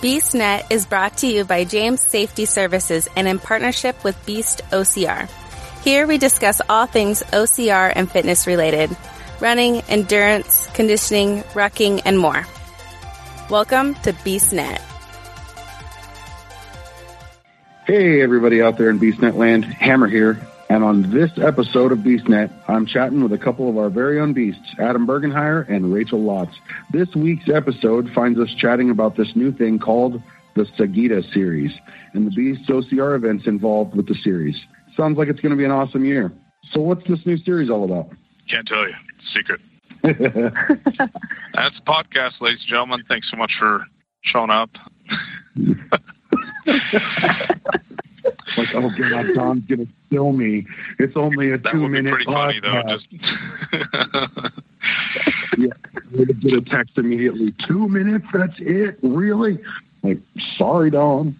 BeastNet is brought to you by James Safety Services and in partnership with Beast OCR. Here we discuss all things OCR and fitness related running, endurance, conditioning, rucking, and more. Welcome to BeastNet. Hey, everybody out there in BeastNet land, Hammer here. And on this episode of BeastNet, I'm chatting with a couple of our very own beasts, Adam Bergenhire and Rachel Lotz. This week's episode finds us chatting about this new thing called the Sagita series and the Beast OCR events involved with the series. Sounds like it's going to be an awesome year. So, what's this new series all about? Can't tell you. Secret. That's the podcast, ladies and gentlemen. Thanks so much for showing up. like, oh god, Don's gonna kill me. It's only a that two minute pretty funny though. Just yeah, would get a text immediately. Two minutes? That's it? Really? Like, sorry, Don.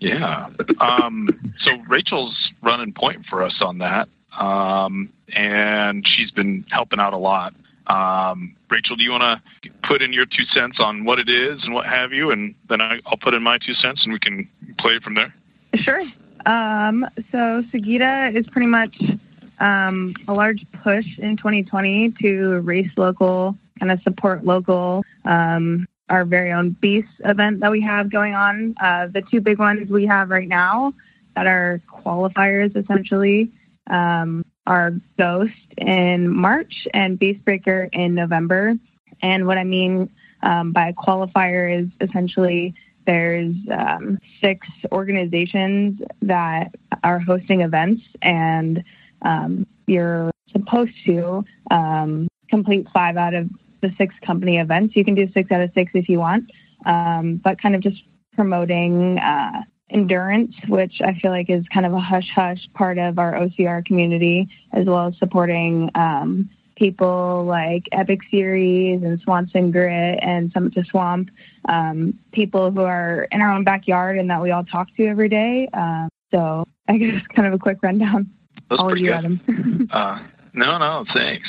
yeah. Um, so Rachel's running point for us on that, um, and she's been helping out a lot. Um, Rachel, do you want to put in your two cents on what it is and what have you, and then I, will put in my two cents, and we can play from there. Sure. Um, so Sagita is pretty much um, a large push in 2020 to race local, kind of support local. Um, our very own Beast event that we have going on. Uh, the two big ones we have right now that are qualifiers essentially um, are Ghost in March and Beastbreaker in November. And what I mean um, by qualifier is essentially there's um, six organizations that are hosting events, and um, you're supposed to um, complete five out of the six company events. You can do six out of six if you want, um, but kind of just promoting uh, endurance, which I feel like is kind of a hush hush part of our OCR community, as well as supporting um, people like Epic Series and Swanson Grit and Summit to Swamp, um, people who are in our own backyard and that we all talk to every day. Um, so I guess kind of a quick rundown. That's all pretty you, good. Adam. uh, no, no, thanks.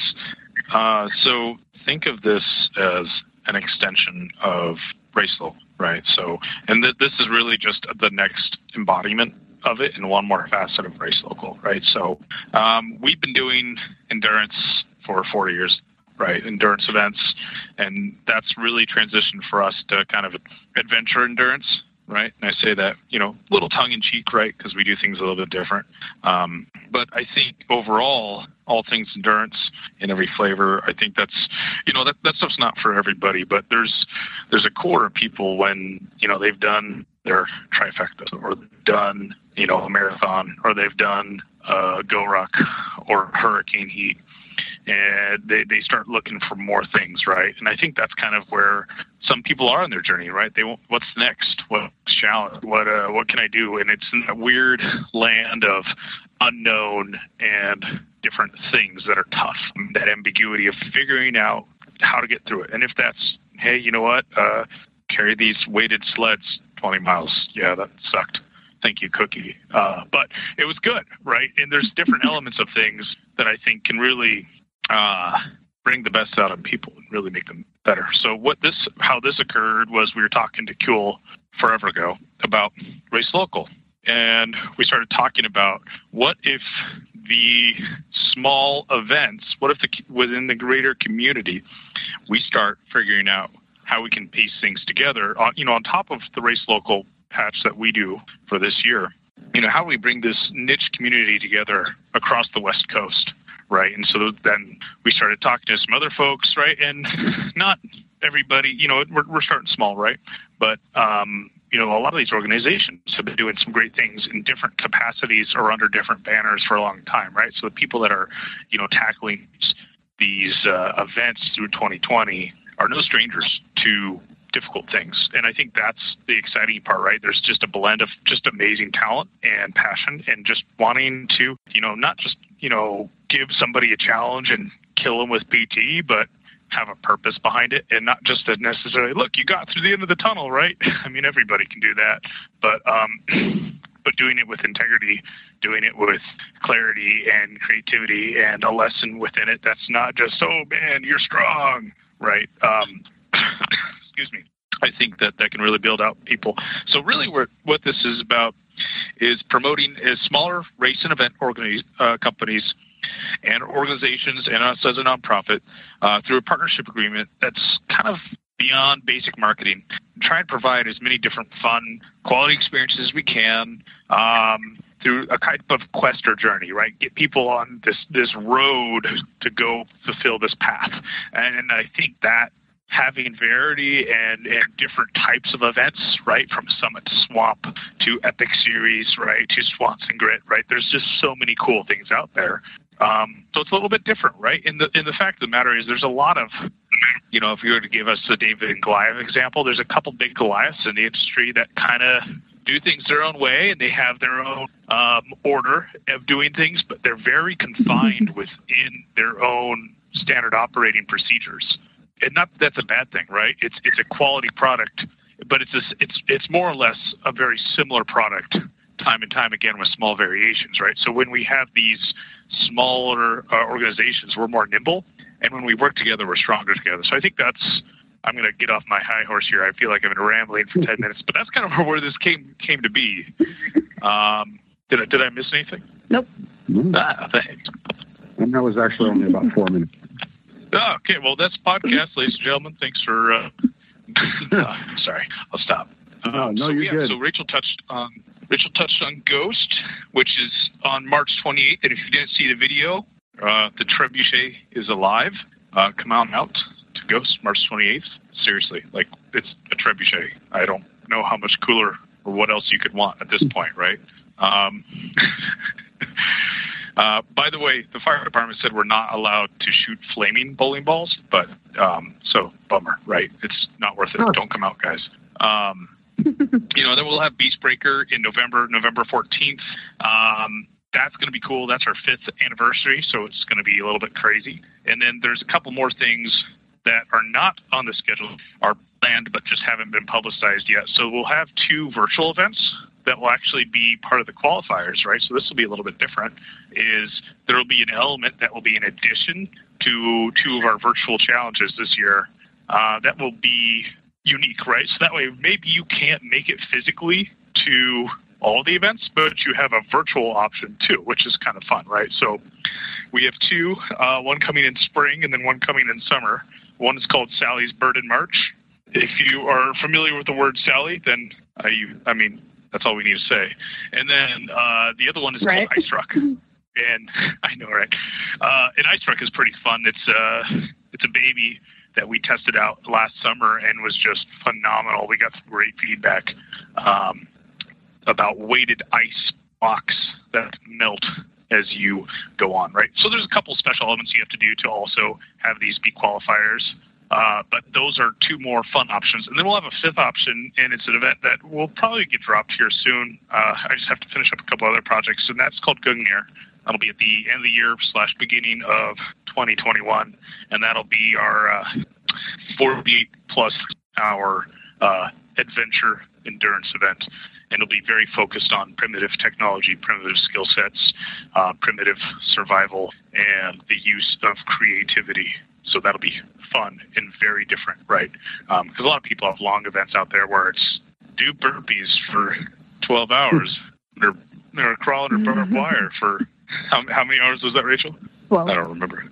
Uh, so think of this as an extension of Racelocal, right? So, and th- this is really just the next embodiment of it and one more facet of race local, right? So, um, we've been doing endurance for 40 years, right? Endurance events, and that's really transitioned for us to kind of adventure endurance, right? And I say that, you know, little tongue in cheek, right? Because we do things a little bit different. Um, but I think overall, all things endurance in every flavor, I think that's, you know, that, that stuff's not for everybody, but there's, there's a core of people when, you know, they've done their trifecta or done, you know, a marathon or they've done uh, GORUCK or hurricane heat and they, they start looking for more things, right? And I think that's kind of where some people are on their journey, right? They want what's next, what's challenge, what uh, what can I do? And it's in that weird land of unknown and different things that are tough. That ambiguity of figuring out how to get through it. And if that's hey, you know what, uh, carry these weighted sleds 20 miles, yeah, that sucked thank you cookie uh, but it was good right and there's different elements of things that i think can really uh, bring the best out of people and really make them better. So what this, how this occurred was we were talking to Kuhl forever ago about race local. and we started talking about what if the small events, what if the within the greater community, we start figuring out how we can piece things together. You know, on top of the race local patch that we do for this year, you know, how do we bring this niche community together across the West Coast? right? And so then we started talking to some other folks, right? And not everybody, you know, we're, we're starting small, right? But, um, you know, a lot of these organizations have been doing some great things in different capacities or under different banners for a long time, right? So the people that are, you know, tackling these uh, events through 2020 are no strangers to difficult things. And I think that's the exciting part, right? There's just a blend of just amazing talent and passion and just wanting to, you know, not just, you know, give somebody a challenge and kill them with PT, but have a purpose behind it and not just a necessarily look you got through the end of the tunnel right i mean everybody can do that but um but doing it with integrity doing it with clarity and creativity and a lesson within it that's not just oh man you're strong right um excuse me. I think that that can really build out people. So really, what this is about is promoting is smaller race and event uh, companies and organizations and us as a nonprofit uh, through a partnership agreement that's kind of beyond basic marketing. Try and provide as many different fun, quality experiences as we can um, through a kind of quest or journey, right? Get people on this this road to go fulfill this path, and I think that having variety and, and different types of events, right? From Summit to Swamp to Epic Series, right? To Swamps and Grit, right? There's just so many cool things out there. Um, so it's a little bit different, right? In the in the fact of the matter is, there's a lot of, you know, if you were to give us the David and Goliath example, there's a couple big Goliaths in the industry that kind of do things their own way and they have their own um, order of doing things, but they're very confined within their own standard operating procedures and not that that's a bad thing, right? It's it's a quality product, but it's a, it's it's more or less a very similar product time and time again with small variations, right? So when we have these smaller uh, organizations, we're more nimble, and when we work together, we're stronger together. So I think that's I'm going to get off my high horse here. I feel like I've been rambling for ten minutes, but that's kind of where this came came to be. Um, did I, did I miss anything? Nope. Ah, thanks. And that was actually only about four minutes. Oh, okay, well, that's podcast, ladies and gentlemen. Thanks for. Uh, uh, sorry, I'll stop. Uh, no, no, so, you're yeah, good. So Rachel touched on Rachel touched on Ghost, which is on March 28th. And if you didn't see the video, uh, the trebuchet is alive. Uh, come on out to Ghost March 28th. Seriously, like it's a trebuchet. I don't know how much cooler or what else you could want at this point, right? Um, Uh, by the way, the fire department said we're not allowed to shoot flaming bowling balls, but um, so bummer, right? It's not worth it. Oh. Don't come out, guys. Um, you know, then we'll have Beastbreaker in November, November 14th. Um, that's going to be cool. That's our fifth anniversary, so it's going to be a little bit crazy. And then there's a couple more things that are not on the schedule, are planned but just haven't been publicized yet. So we'll have two virtual events that will actually be part of the qualifiers, right? So this will be a little bit different. Is there will be an element that will be in addition to two of our virtual challenges this year uh, that will be unique, right? So that way, maybe you can't make it physically to all the events, but you have a virtual option too, which is kind of fun, right? So we have two, uh, one coming in spring and then one coming in summer. One is called Sally's Bird in March. If you are familiar with the word Sally, then I mean, that's all we need to say. And then uh, the other one is Right. called Ice Truck. And I know, right? Uh, and Ice Truck is pretty fun. It's uh, it's a baby that we tested out last summer and was just phenomenal. We got some great feedback um, about weighted ice blocks that melt as you go on, right? So there's a couple special elements you have to do to also have these be qualifiers. Uh, but those are two more fun options. And then we'll have a fifth option, and it's an event that will probably get dropped here soon. Uh, I just have to finish up a couple other projects, and that's called Gungnir. That'll be at the end of the year slash beginning of 2021, and that'll be our uh, 40 plus hour uh, adventure endurance event. And it'll be very focused on primitive technology, primitive skill sets, uh, primitive survival, and the use of creativity. So that'll be fun and very different, right? Um, because a lot of people have long events out there where it's do burpees for 12 hours or, or crawl under barbed wire for how, how many hours was that, Rachel? Well, I don't remember.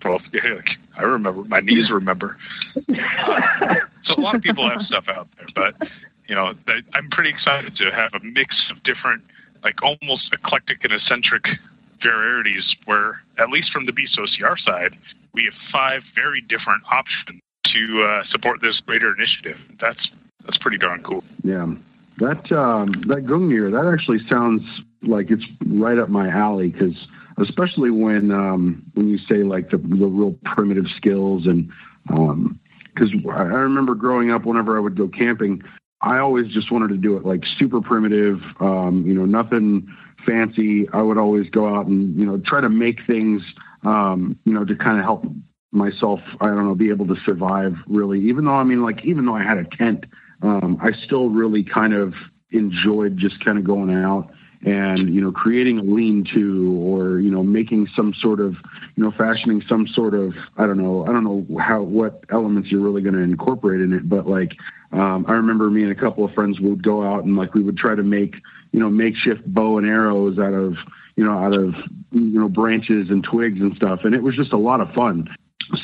12. Yeah, like, I remember. My knees remember. so a lot of people have stuff out there, but you know, I'm pretty excited to have a mix of different, like almost eclectic and eccentric varieties. Where at least from the Beast OCR side, we have five very different options to uh, support this greater initiative. That's that's pretty darn cool. Yeah. That um, that Gungnir, that actually sounds like it's right up my alley because especially when um, when you say like the, the real primitive skills and because I I remember growing up whenever I would go camping, I always just wanted to do it like super primitive, um, you know, nothing fancy. I would always go out and you know try to make things, um, you know, to kind of help myself. I don't know, be able to survive really. Even though I mean, like even though I had a tent um, I still really kind of enjoyed just kind of going out and you know creating a lean-to or you know making some sort of you know fashioning some sort of I don't know I don't know how what elements you're really going to incorporate in it, but like um, I remember me and a couple of friends would go out and like we would try to make you know makeshift bow and arrows out of you know out of you know branches and twigs and stuff, and it was just a lot of fun.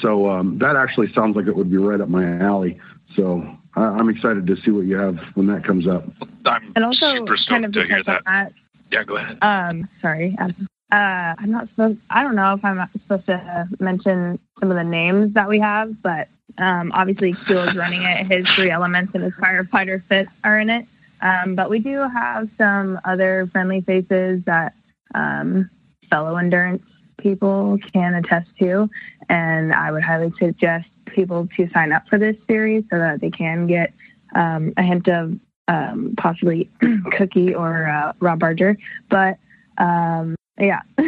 So um, that actually sounds like it would be right up my alley. So I'm excited to see what you have when that comes up. I'm and also super stoked kind of to hear that. that. Yeah, go ahead. Um, sorry. Um, uh, I'm not supposed. I don't know if I'm supposed to mention some of the names that we have, but um, obviously Q is running it. His three elements and his firefighter fit are in it. Um, but we do have some other friendly faces that um, fellow endurance people can attest to, and I would highly suggest people to sign up for this series so that they can get um, a hint of um, possibly Cookie or uh, Rob Barger. But um, yeah.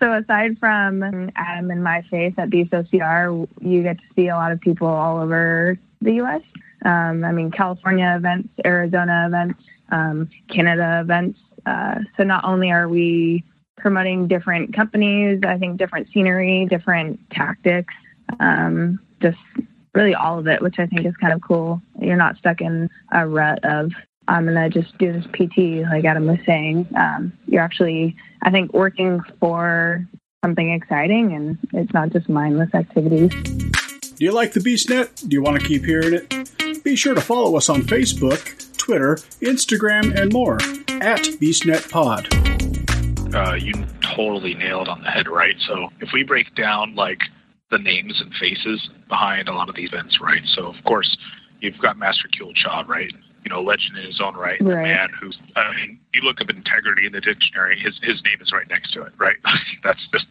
so aside from Adam and my face at BSOCR, you get to see a lot of people all over the U.S. Um, I mean, California events, Arizona events, um, Canada events. Uh, so not only are we promoting different companies, I think different scenery, different tactics, um, just really all of it, which I think is kind of cool. You're not stuck in a rut of I'm gonna just do this PT, like Adam was saying. Um, you're actually, I think, working for something exciting, and it's not just mindless activities. Do you like the BeastNet? Do you want to keep hearing it? Be sure to follow us on Facebook, Twitter, Instagram, and more at BeastNetPod. Uh, you totally nailed on the head, right? So if we break down like the names and faces behind a lot of these events, right? So of course you've got Master Kulchov, right? You know, legend in his own right. The Right. man who's, I mean, you look up integrity in the dictionary, his his name is right next to it, right? That's just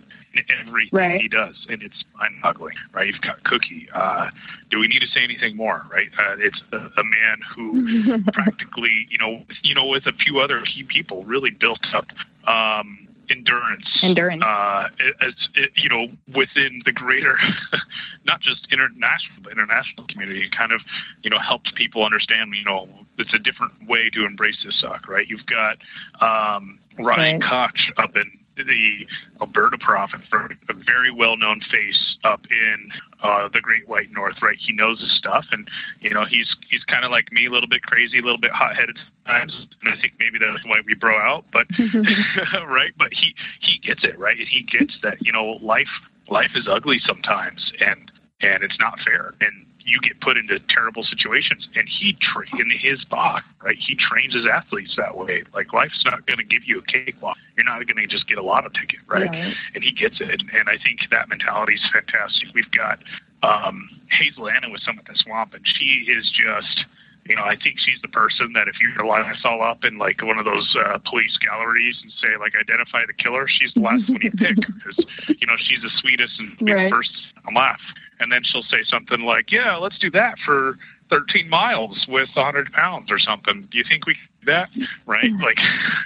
everything Right. he does, and it's mind-boggling, right? You've got Cookie. Uh, do we need to say anything more, right? Uh, it's a, a man who practically, you know, you know, with a few other key people, really built up um, endurance. Endurance. Uh, as it, you know, within the greater, not just international, but international community, and kind of, you know, helped people understand, you know, it's a different way to embrace this suck, right? You've got um, Ryan Right. Koch up in the Alberta province, a very well-known face up in uh, the Great White North, right? He knows his stuff, and you know he's he's kind of like me, a little bit crazy, a little bit hot-headed sometimes, and I think maybe that's why we bro out. But right, but he he gets it, right? He gets that you know life life is ugly sometimes, and and it's not fair, and you get put into terrible situations. And he tra- in his box, right? He trains his athletes that way. Like life's not going to give you a cakewalk. You're not going to just get a lotto ticket, right? Right. and he gets it. And, I think that mentality is fantastic. We've got um, Hazel Anna with Summit to Swamp, and she is just, you know, I think she's the person that if you're gonna line us all up in like one of those uh, police galleries and say like identify the killer, she's the last one you pick because you know she's the sweetest and be the Right. first to laugh. And then she'll say something like, "Yeah, let's do that for 13 miles with 100 pounds or something. Do you think we that?" Right? Like,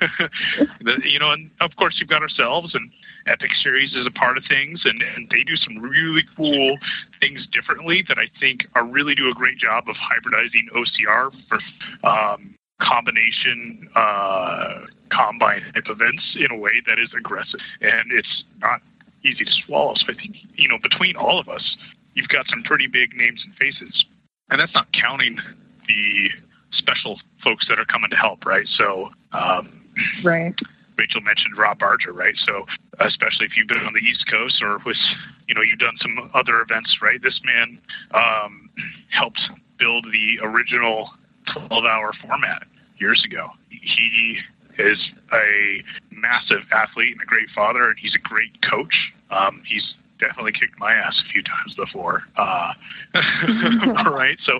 the, you know, and of course you've got ourselves and Epic Series is a part of things, and, and they do some really cool things differently that I think are really do a great job of hybridizing OCR for um, combination uh, combine type events in a way that is aggressive, and it's not easy to swallow. So I think you know between all of us, you've got some pretty big names and faces, and that's not counting the special folks that are coming to help, right? So. Um, Right. Rachel mentioned Rob Barger, right? So especially if you've been on the East Coast or with, you know, you've done some other events, right? This man um, helped build the original 12-hour format years ago. He is a massive athlete and a great father, and he's a great coach. Um, he's definitely kicked my ass a few times before. Uh, right? So,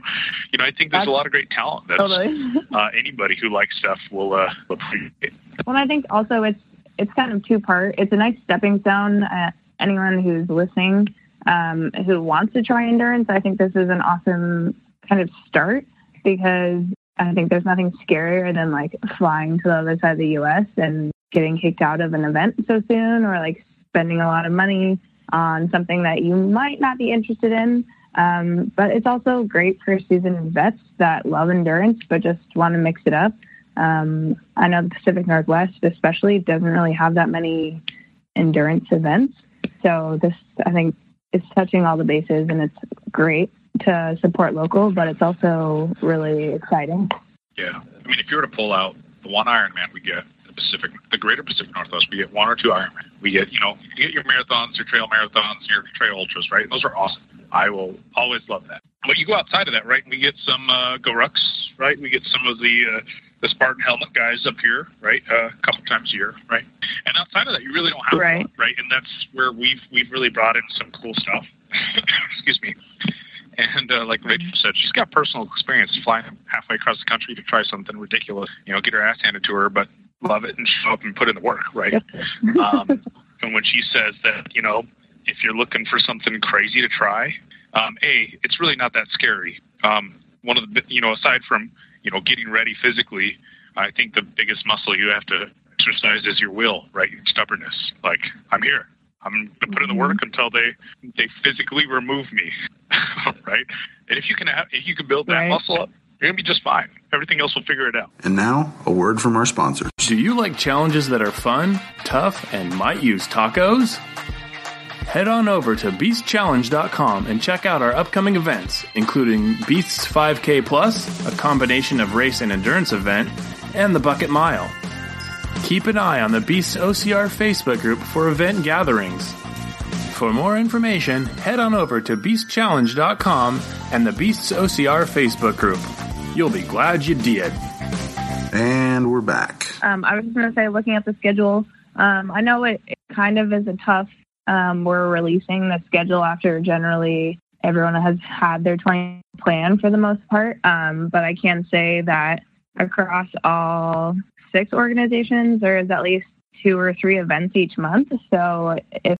you know, I think there's a lot of great talent that Totally. uh, anybody who likes stuff will uh, appreciate. Well, I think also it's it's kind of two part. It's a nice stepping stone. Uh, anyone who's listening um, who wants to try endurance, I think this is an awesome kind of start because I think there's nothing scarier than like flying to the other side of the U.S. and getting kicked out of an event so soon, or like spending a lot of money on something that you might not be interested in. Um, but it's also great for seasoned vets that love endurance but just want to mix it up. Um, I know the Pacific Northwest, especially, doesn't really have that many endurance events. So this, I think, is touching all the bases, and it's great to support local, but it's also really exciting. Yeah, I mean, if you were to pull out the one Ironman we get, Pacific, the Greater Pacific Northwest, we get one or two Ironman. We get, you know, you get your marathons, your trail marathons, your trail ultras, right? Those are awesome. I will always love that. But you go outside of that, right? We get some uh, GoRucks, right? We get some of the uh, the Spartan helmet guys up here, right? Uh, a couple times a year, right? And outside of that, you really don't have right. One, right? And that's where we've we've really brought in some cool stuff. Excuse me. And uh, like Rachel said, she's got personal experience flying halfway across the country to try something ridiculous. You know, get her ass handed to her, but love it and show up and put in the work, right? um, and when she says that, you know, if you're looking for something crazy to try, um, a, it's really not that scary. Um, one of the, you know, aside from you know getting ready physically, I think the biggest muscle you have to exercise is your will, right? Your stubbornness. Like I'm here. I'm going to put in the work until they they physically remove me, right? And if you can have, if you can build that right. muscle up, you're gonna be just fine. Everything else will figure it out. And now, a word from our sponsors. Do you like challenges that are fun, tough, and might use tacos? Head on over to beastchallenge.com and check out our upcoming events, including Beasts 5K Plus, a combination of race and endurance event, and the Bucket Mile. Keep an eye on the Beasts OCR Facebook group for event gatherings. For more information, head on over to beastchallenge.com and the Beasts OCR Facebook group. You'll be glad you did. And we're back. Um, I was going to say, looking at the schedule, um, I know it, it, kind of is a tough. Um, we're releasing the schedule after generally everyone has had their 20 plan for the most part. Um, but I can say that across all six organizations, there is at least two or three events each month. So if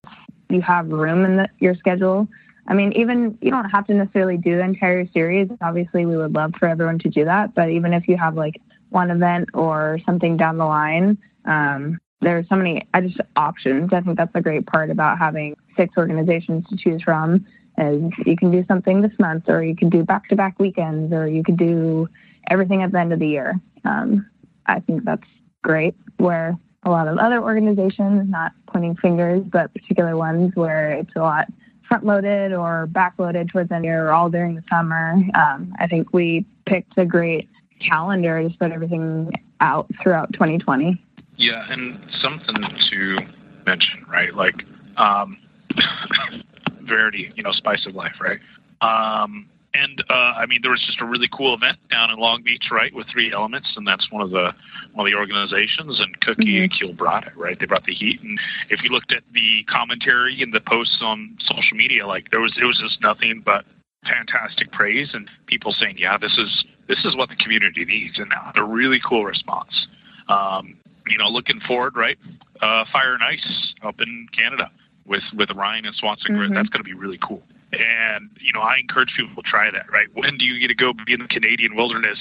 you have room in the, your schedule, I mean, even you don't have to necessarily do the entire series. Obviously, we would love for everyone to do that. But even if you have like one event or something down the line, um, there's so many I just options. I think that's a great part about having six organizations to choose from. Is you can do something this month, or you can do back-to-back weekends, or you could do everything at the end of the year. Um, I think that's great. Where a lot of other organizations, not pointing fingers, but particular ones where it's a lot front loaded or back loaded towards the year or all during the summer. Um, I think we picked a great calendar to spread everything out throughout 2020. Yeah, and something to mention, right? Like um, Verity, you know, Spice of Life, right? Um, and uh, I mean, there was just a really cool event down in Long Beach, right, with Three Elements, and that's one of the one of the organizations. And Cookie Mm-hmm. and Keel brought it, right? They brought the heat. And if you looked at the commentary and the posts on social media, like there was it was just nothing but fantastic praise and people saying, yeah, this is this is what the community needs, and a really cool response. Um, you know, looking forward, right? Uh, Fire and Ice up in Canada with with Ryan and Swanson. Mhm. That's going to be really cool. And you know, I encourage people to try that. Right? When do you get to go be in the Canadian wilderness,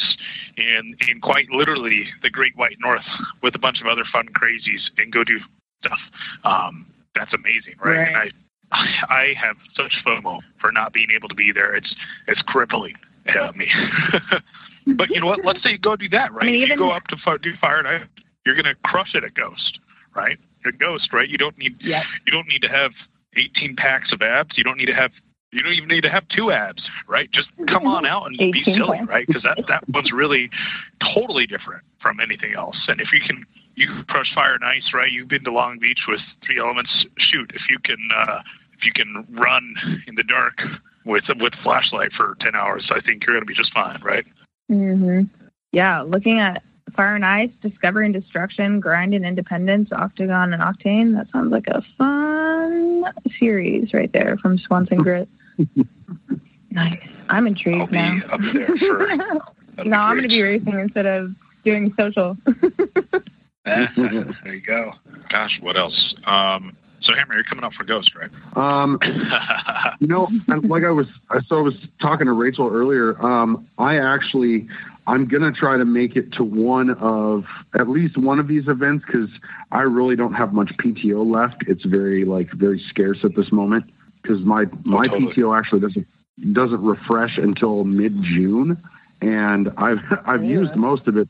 and in quite literally the Great White North, with a bunch of other fun crazies, and go do stuff? Um, that's amazing, right? Right. And I. I have such FOMO for not being able to be there. It's it's crippling uh, me. but you know what? Let's say you go do that, right? I mean, you go up to do fire and ice. You're going to crush it at Ghost, right? At Ghost, right? You don't need Yep. you don't need to have 18 packs of abs. You don't need to have you don't even need to have two abs, right? Just come on out and be silly, right? Because that that one's really totally different from anything else. And if you can you crush fire and ice, right? You've been to Long Beach with three elements. Shoot, if you can uh, if you can run in the dark with with flashlight for 10 hours, I think you're going to be just fine, right? hmm Yeah, looking at Fire and Ice, Discovery and Destruction, Grind and Independence, Octagon and Octane. That sounds like a fun series right there from Swanson Grit. Nice. I'm I'll intrigued be now. up there for. that'd no, I'm going to be racing instead of doing social. there you go. Gosh, what else? Um, so Hammer, you're coming up for Ghost, right? Um, you know, like I was, I so I was talking to Rachel earlier. Um, I actually, I'm gonna try to make it to one of at least one of these events because I really don't have much PTO left. It's very like very scarce at this moment because my my totally. PTO actually doesn't doesn't refresh until mid June, and I've I've yeah. used most of it.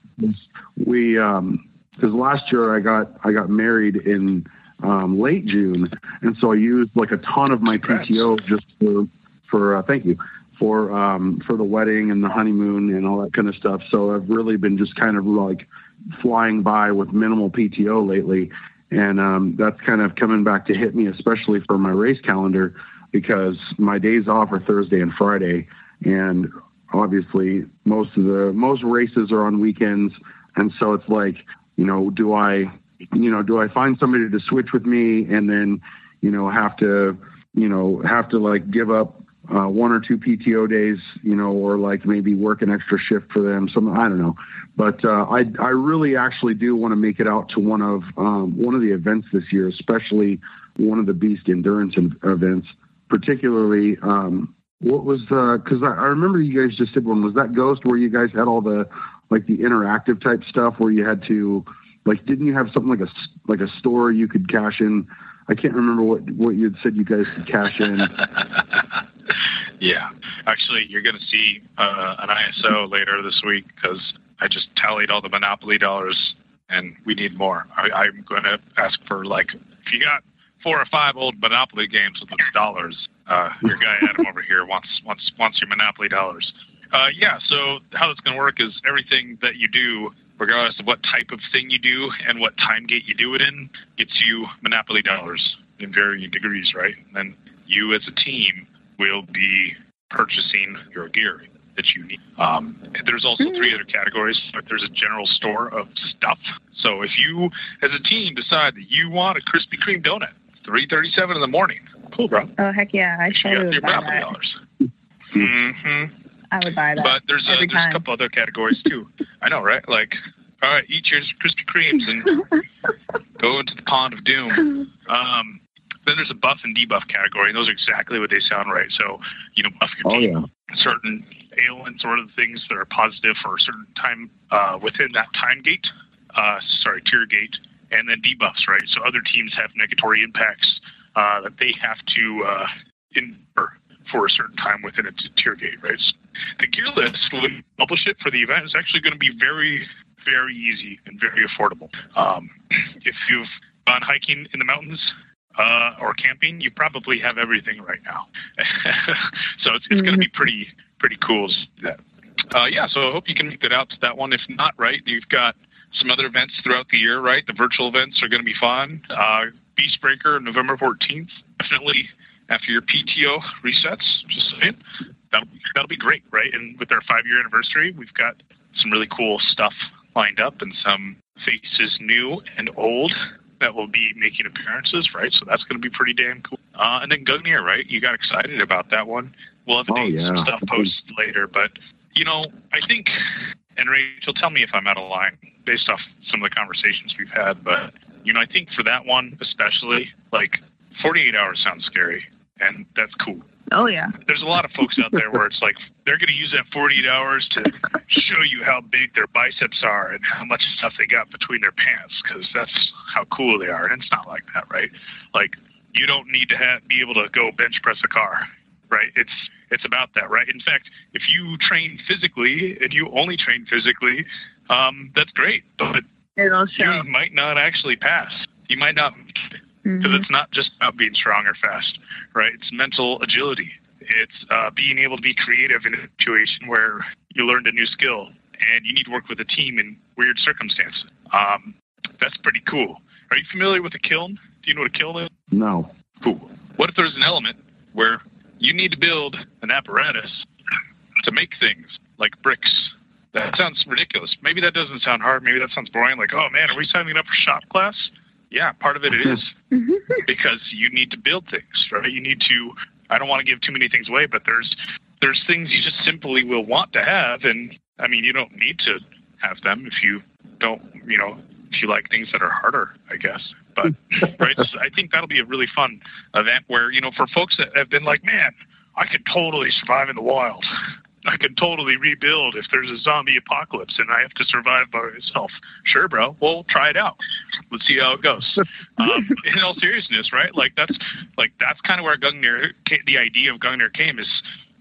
We um because last year I got I got married in um, late June, and so I used like a ton of my PTO just for for uh, thank you for um, for the wedding and the honeymoon and all that kind of stuff. So I've really been just kind of like flying by with minimal PTO lately, and um, that's kind of coming back to hit me, especially for my race calendar because my days off are Thursday and Friday, and obviously most of the most races are on weekends, and so it's like you know, do I you know, do I find somebody to switch with me and then, you know, have to, you know, have to like give up uh, one or two PTO days, you know, or like maybe work an extra shift for them. Some I don't know, but uh, I I really actually do want to make it out to one of um, one of the events this year, especially one of the Beast Endurance events, particularly. Um, what was because I, I remember you guys just did one. Was that Ghost where you guys had all the like the interactive type stuff where you had to like, didn't you have something like a like a store you could cash in? I can't remember what what you had said you guys could cash in. yeah, actually, you're going to see uh, an ISO later this week because I just tallied all the Monopoly dollars, and we need more. I, I'm going to ask for like if you got four or five old Monopoly games with dollars. Uh, your guy Adam over here wants wants wants your Monopoly dollars. Uh, yeah. So how that's going to work is everything that you do regardless of what type of thing you do and what time gate you do it in, gets you Monopoly dollars in varying degrees, right? And then you as a team will be purchasing your gear that you need. Um, there's also three other categories. But there's a general store of stuff. So if you, as a team, decide that you want a Krispy Kreme donut, 3:37 in the morning, cool, bro. Oh heck yeah, I should have Monopoly dollars. Mm-hmm. I would buy that. But there's a, there's a couple other categories too. I know, right? Like, all right, eat your Krispy Kremes and go into the pond of doom. Um, then there's a buff and debuff category, and those are exactly what they sound right. So, you know, buff your oh, team, yeah. certain ailments or other things that are positive for a certain time uh, within that time gate, uh, sorry, tier gate, and then debuffs, right? So other teams have negatory impacts uh, that they have to uh, endure for a certain time within a tier gate, right? The gear list, when we publish it for the event, is actually going to be very, very easy and very affordable. Um, if you've gone hiking in the mountains uh, or camping, you probably have everything right now. so it's, it's going to be pretty, pretty cool. Uh, yeah, so I hope you can make that out to that one. If not, right, you've got some other events throughout the year, right? The virtual events are going to be fun. Uh, Beast Breaker, November 14th. Definitely after your PTO resets. Just saying, that'll that'll be great, right? And with our five year anniversary, we've got some really cool stuff lined up and some faces new and old that will be making appearances, right? So that's going to be pretty damn cool. Uh, and then Gungnir, right? You got excited about that one. We'll have oh, yeah. some stuff posted later, but you know, I think, and Rachel, tell me if I'm out of line based off some of the conversations we've had, but you know, I think for that one especially, like 48 hours sounds scary and that's cool. Oh yeah. There's a lot of folks out there where it's like they're going to use that 48 hours to show you how big their biceps are and how much stuff they got between their pants because that's how cool they are. And it's not like that, right? Like you don't need to have, be able to go bench press a car, right? It's it's about that, right? In fact, if you train physically and you only train physically, um, that's great, but you might not actually pass. You might not because mm-hmm. it's not just about being strong or fast, right? It's mental agility. It's uh, being able to be creative in a situation where you learned a new skill and you need to work with a team in weird circumstances. Um, that's pretty cool. Are you familiar with a kiln? Do you know what a kiln is? No. Cool. What if there's an element where you need to build an apparatus to make things like bricks? That sounds ridiculous. Maybe that doesn't sound hard. Maybe that sounds boring. Like, oh man, are we signing up for shop class? Yeah, part of it is mm-hmm. because you need to build things, right? You need to. I don't want to give too many things away, but there's there's things you just simply will want to have, and I mean, you don't need to have them if you don't, you know, if you like things that are harder, I guess. But right, so I think that'll be a really fun event where you know, for folks that have been like, man, I could totally survive in the wild. I can totally rebuild if there's a zombie apocalypse and I have to survive by myself. Sure, bro. We'll try it out. Let's see how it goes. Um, in all seriousness, right? Like that's like that's kind of where Gungnir, the idea of Gungnir came is,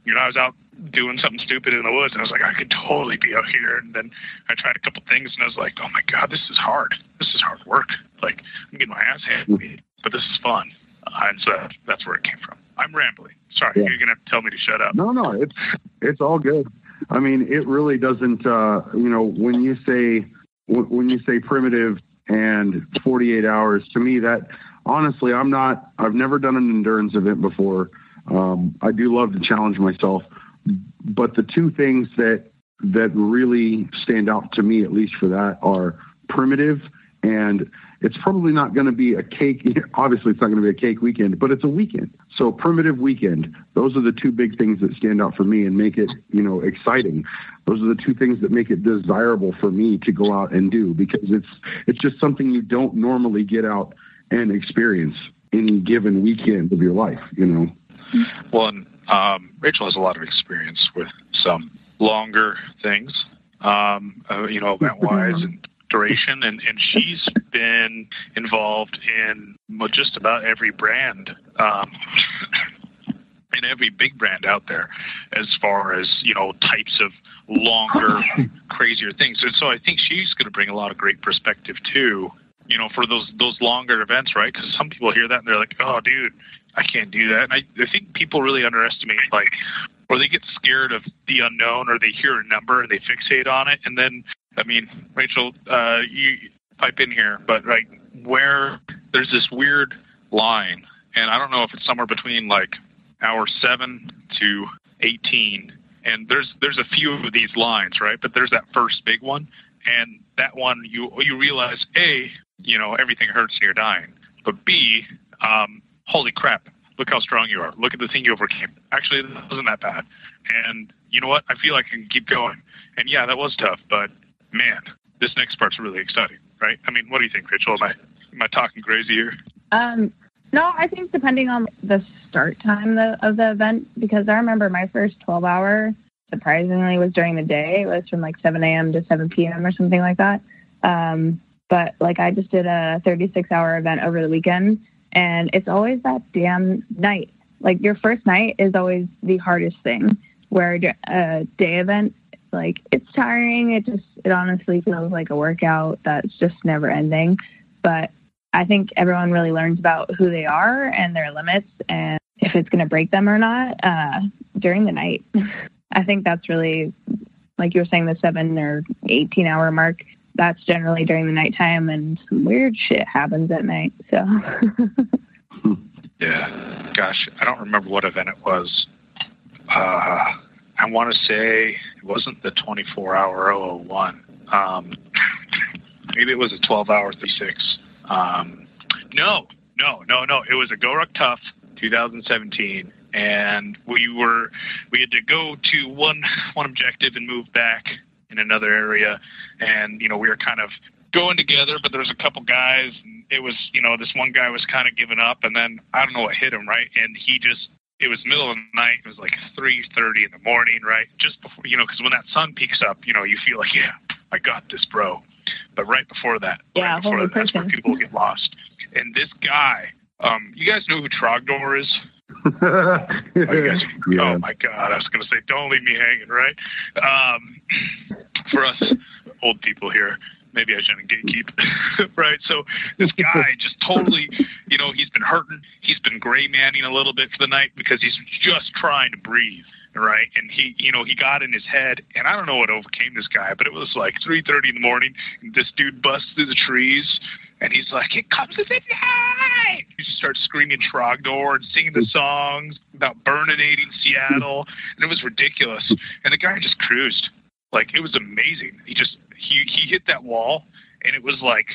you know, I was out doing something stupid in the woods, and I was like, I could totally be out here. And then I tried a couple things, and I was like, oh my god, this is hard. This is hard work. Like I'm getting my ass handed, but this is fun. Uh, and so that's where it came from. I'm rambling. Sorry, yeah. you're gonna tell me to shut up. No, no, it's it's all good. I mean, it really doesn't. Uh, you know, when you say when you say primitive and 48 hours, to me that honestly, I'm not. I've never done an endurance event before. Um, I do love to challenge myself, but the two things that that really stand out to me, at least for that, are primitive and it's probably not going to be a cake. Obviously, it's not going to be a cake weekend, but it's a weekend. So primitive weekend. Those are the two big things that stand out for me and make it, you know, exciting. Those are the two things that make it desirable for me to go out and do because it's it's just something you don't normally get out and experience any given weekend of your life. You know. Well, and um, Rachel has a lot of experience with some longer things, um, uh, you know, event wise and duration, and, and she's been involved in just about every brand, um, in every big brand out there, as far as you know, types of longer, crazier things. And so I think she's going to bring a lot of great perspective too. You know, for those those longer events, right? Because some people hear that and they're like, "Oh, dude, I can't do that." And I, I think people really underestimate like or they get scared of the unknown or they hear a number and they fixate on it and then I mean, Rachel, uh, you pipe in here, but like where there's this weird line, and I don't know if it's somewhere between like hour seven to eighteen, and there's there's a few of these lines, right? But there's that first big one, and that one you you realize a you know everything hurts and you're dying, but b um, holy crap, look how strong you are. Look at the thing you overcame. Actually, it wasn't that bad. And you know what? I feel like I can keep going. And yeah, that was tough, but man, this next part's really exciting, right? I mean, what do you think, Rachel? Am I am I talking crazy here? Um, no, I think depending on the start time of the event, because I remember my first 12 hour surprisingly was during the day. It was from like 7 a.m. to 7 p.m. or something like that. Um, but like I just did a 36 hour event over the weekend, and it's always that damn night. Like your first night is always the hardest thing. Where a day event like it's tiring. It just it honestly feels like a workout that's just never ending. But I think everyone really learns about who they are and their limits and if it's going to break them or not uh, during the night. I think that's really like you were saying the seven or 18 hour mark. That's generally during the nighttime, and some weird shit happens at night. So. yeah, gosh, I don't remember what event it was. Uh, I want to say it wasn't the 24 hour 001. Um, maybe it was a 12 hour 36. Um, no, no, no, no. It was a GoRuck Tough 2017. And we were, we had to go to one, one objective and move back in another area. And, you know, we were kind of going together, but there was a couple guys. And it was, you know, this one guy was kind of giving up, and then I don't know what hit him, right? And he just it was middle of the night. It was like 3:30 in the morning, right? Just before, you know, because when that sun peaks up, you know, you feel like, yeah, I got this, bro. But right before that, yeah, right before that, that's where people get lost. And this guy, um, you guys know who Trogdor is? oh, guys, yeah. oh my God! I was going to say, don't leave me hanging, right? Um, for us old people here, maybe I shouldn't gatekeep, right? So this guy just totally, you know, he's been hurting. He's been gray manning a little bit for the night because he's just trying to breathe, right? And he, you know, he got in his head, and I don't know what overcame this guy, but it was like 3:30 in the morning, this dude busts through the trees. And he's like, it comes the night. He just starts screaming Trogdor and singing the songs about burninating Seattle. And it was ridiculous. And the guy just cruised. Like, it was amazing. He just he he hit that wall, and it was like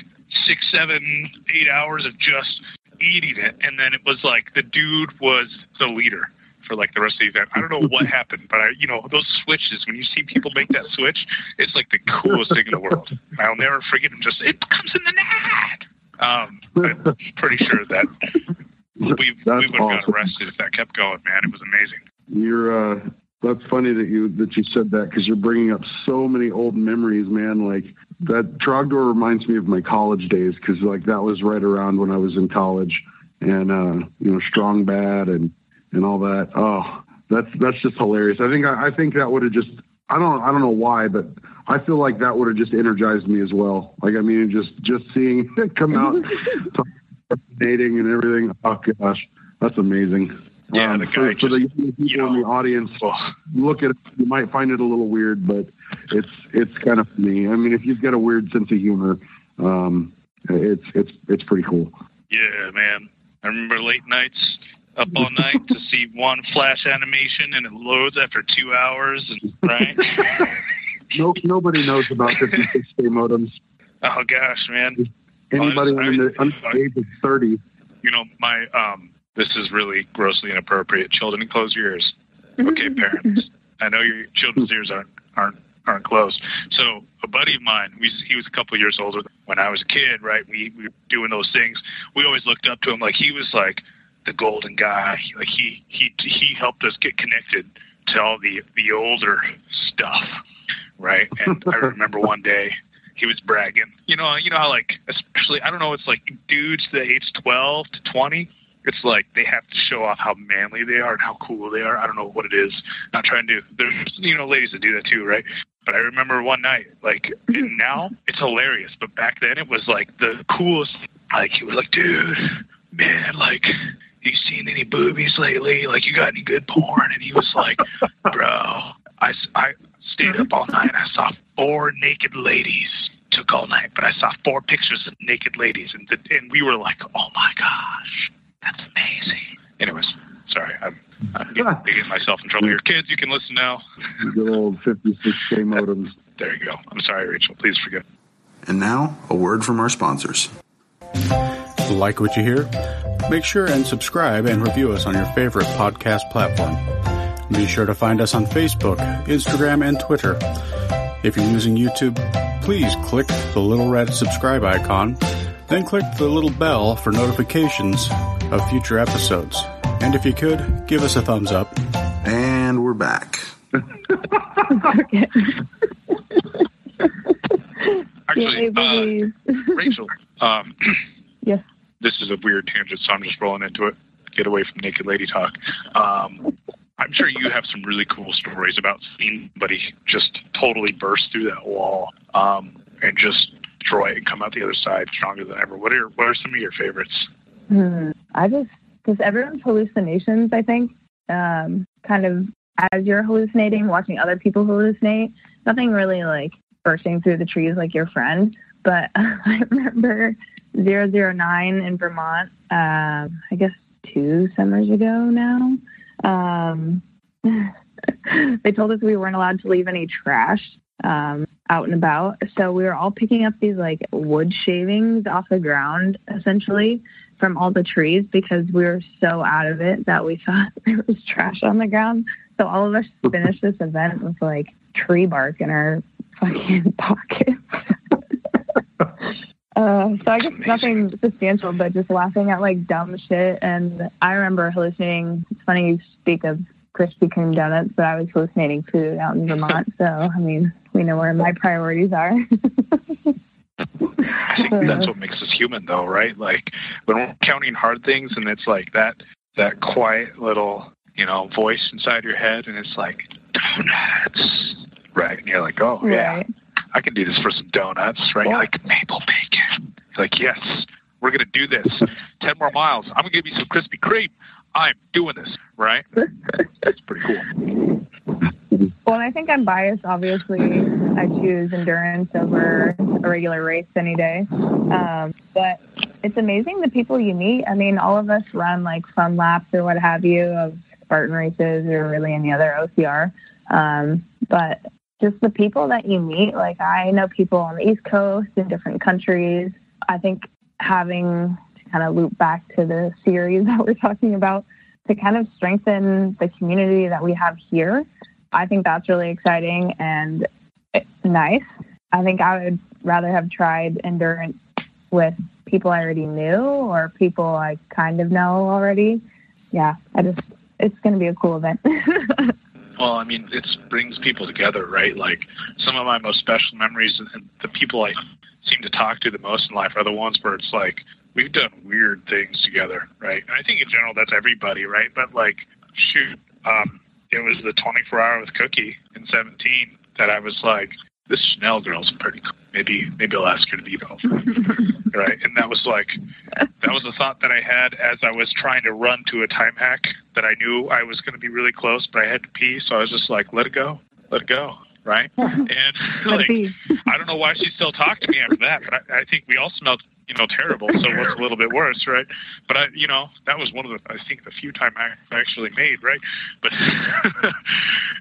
six, seven, eight hours of just eating it, and then it was like the dude was the leader for like the rest of the event. I don't know what happened, but I, you know, those switches when you see people make that switch, it's like the coolest thing in the world. I'll never forget him. Just it comes in the net. Um, I'm pretty sure that we we would have awesome. got arrested if that kept going. Man, it was amazing. You're uh, that's funny that you that you said that because you're bringing up so many old memories, man. Like that Trogdor reminds me of my college days because like that was right around when I was in college, and uh, you know, strong bad and and all that. Oh, that's that's just hilarious. I think I, I think that would have just I don't I don't know why, but I feel like that would have just energized me as well. Like I mean, just just seeing it come out, dating and everything. Oh gosh, that's amazing. Yeah, um, the for, just, for the people you know, in the audience, well, look at it. You might find it a little weird, but it's it's kind of funny. I mean, if you've got a weird sense of humor, um, it's it's it's pretty cool. yeah, man. I remember late nights up all night to see one flash animation and it loads after two hours, and right? No, nobody knows about 56k modems. oh gosh, man. Anybody under, under the age of 30. You know, my um, this is really grossly inappropriate. Children, close your ears. Mm-hmm. Okay, parents. I know your children's ears aren't aren't aren't closed. So a buddy of mine, we, he was a couple of years older when I was a kid, right? We, we were doing those things. We always looked up to him like he was like the golden guy. Like he he he helped us get connected to all the the older stuff, right? And I remember one day he was bragging. You know, you know how like especially I don't know, it's like dudes the age twelve to twenty. It's like they have to show off how manly they are and how cool they are. I don't know what it is. Not trying to. There's you know ladies that do that too, right? But I remember one night, like, now it's hilarious. But back then it was like the coolest. Like he was like, dude, man, like, you seen any boobies lately? Like, you got any good porn? And he was like, bro, I, I stayed up all night. I saw four naked ladies. Took all night, but I saw four pictures of naked ladies, and the, and we were like, oh my gosh, that's amazing. Anyways, sorry, I'm, I'm getting, getting myself in trouble here. Kids, you can listen now. Good old 56k modems. There you go. I'm sorry, Rachel. Please forgive. And now, a word from our sponsors. Like what you hear? Make sure and subscribe and review us on your favorite podcast platform. Be sure to find us on Facebook, Instagram, and Twitter. If you're using YouTube, please click the little red subscribe icon, then click the little bell for notifications of future episodes. And if you could, give us a thumbs up. And we're back. Actually, Yay, uh. Rachel, um, Yes. this is a weird tangent, so I'm just rolling into it. Get away from naked lady talk. Um, I'm sure you have some really cool stories about seeing somebody just totally burst through that wall um, and just destroy it and come out the other side stronger than ever. What are what are some of your favorites? Hmm. I just because everyone's hallucinations, I think, um, kind of as you're hallucinating, watching other people hallucinate. Nothing really like bursting through the trees like your friend. But I remember 009 in Vermont. Um, I guess two summers ago now. Um, they told us we weren't allowed to leave any trash um, out and about. So we were all picking up these like wood shavings off the ground, essentially from all the trees because we were so out of it that we thought there was trash on the ground. So all of us finished this event with like tree bark in our fucking pockets. Uh, so I guess nothing substantial, but just laughing at like dumb shit. And I remember hallucinating. It's funny you speak of Krispy Kreme donuts, but I was hallucinating food out in Vermont. So I mean, we know where my priorities are. I think uh, that's what makes us human, though, right? Like when we're counting hard things, and it's like that that quiet little you know voice inside your head, and it's like donuts, right? And you're like, oh yeah, I can do this for some donuts, right? You're like maple bacon. You're like yes, we're gonna do this. Ten more miles. I'm gonna give you some Krispy Kreme. I'm doing this, right? That's pretty cool. Well, and I think I'm biased. Obviously, I choose endurance over a regular race any day. Um, but it's amazing the people you meet. I mean, all of us run like fun laps or what have you of Spartan races or really any other OCR. Um, but just the people that you meet, like I know people on the East Coast in different countries. I think having kind of loop back to the series that we're talking about to kind of strengthen the community that we have here. I think that's really exciting and nice. I think I would rather have tried endurance with people I already knew or people I kind of know already. Yeah, I just, it's going to be a cool event. Well, I mean, it brings people together, right? Like some of my most special memories and the people I seem to talk to the most in life are the ones where it's like we've done weird things together, right? And I think in general that's everybody, right? But like, shoot, um, it was the 24 hour with Cookie in 17 that I was like, this Chanel girl's pretty cool. Maybe maybe I'll ask her to be involved. right. And that was like that was a thought that I had as I was trying to run to a time hack that I knew I was gonna be really close, but I had to pee, so I was just like, Let it go. Let it go. Right. And like I don't know why she still talked to me after that, but I, I think we all smelled you know, terrible. So what's a little bit worse, right? But I, you know, that was one of the, I think, the few time I actually made, right? But,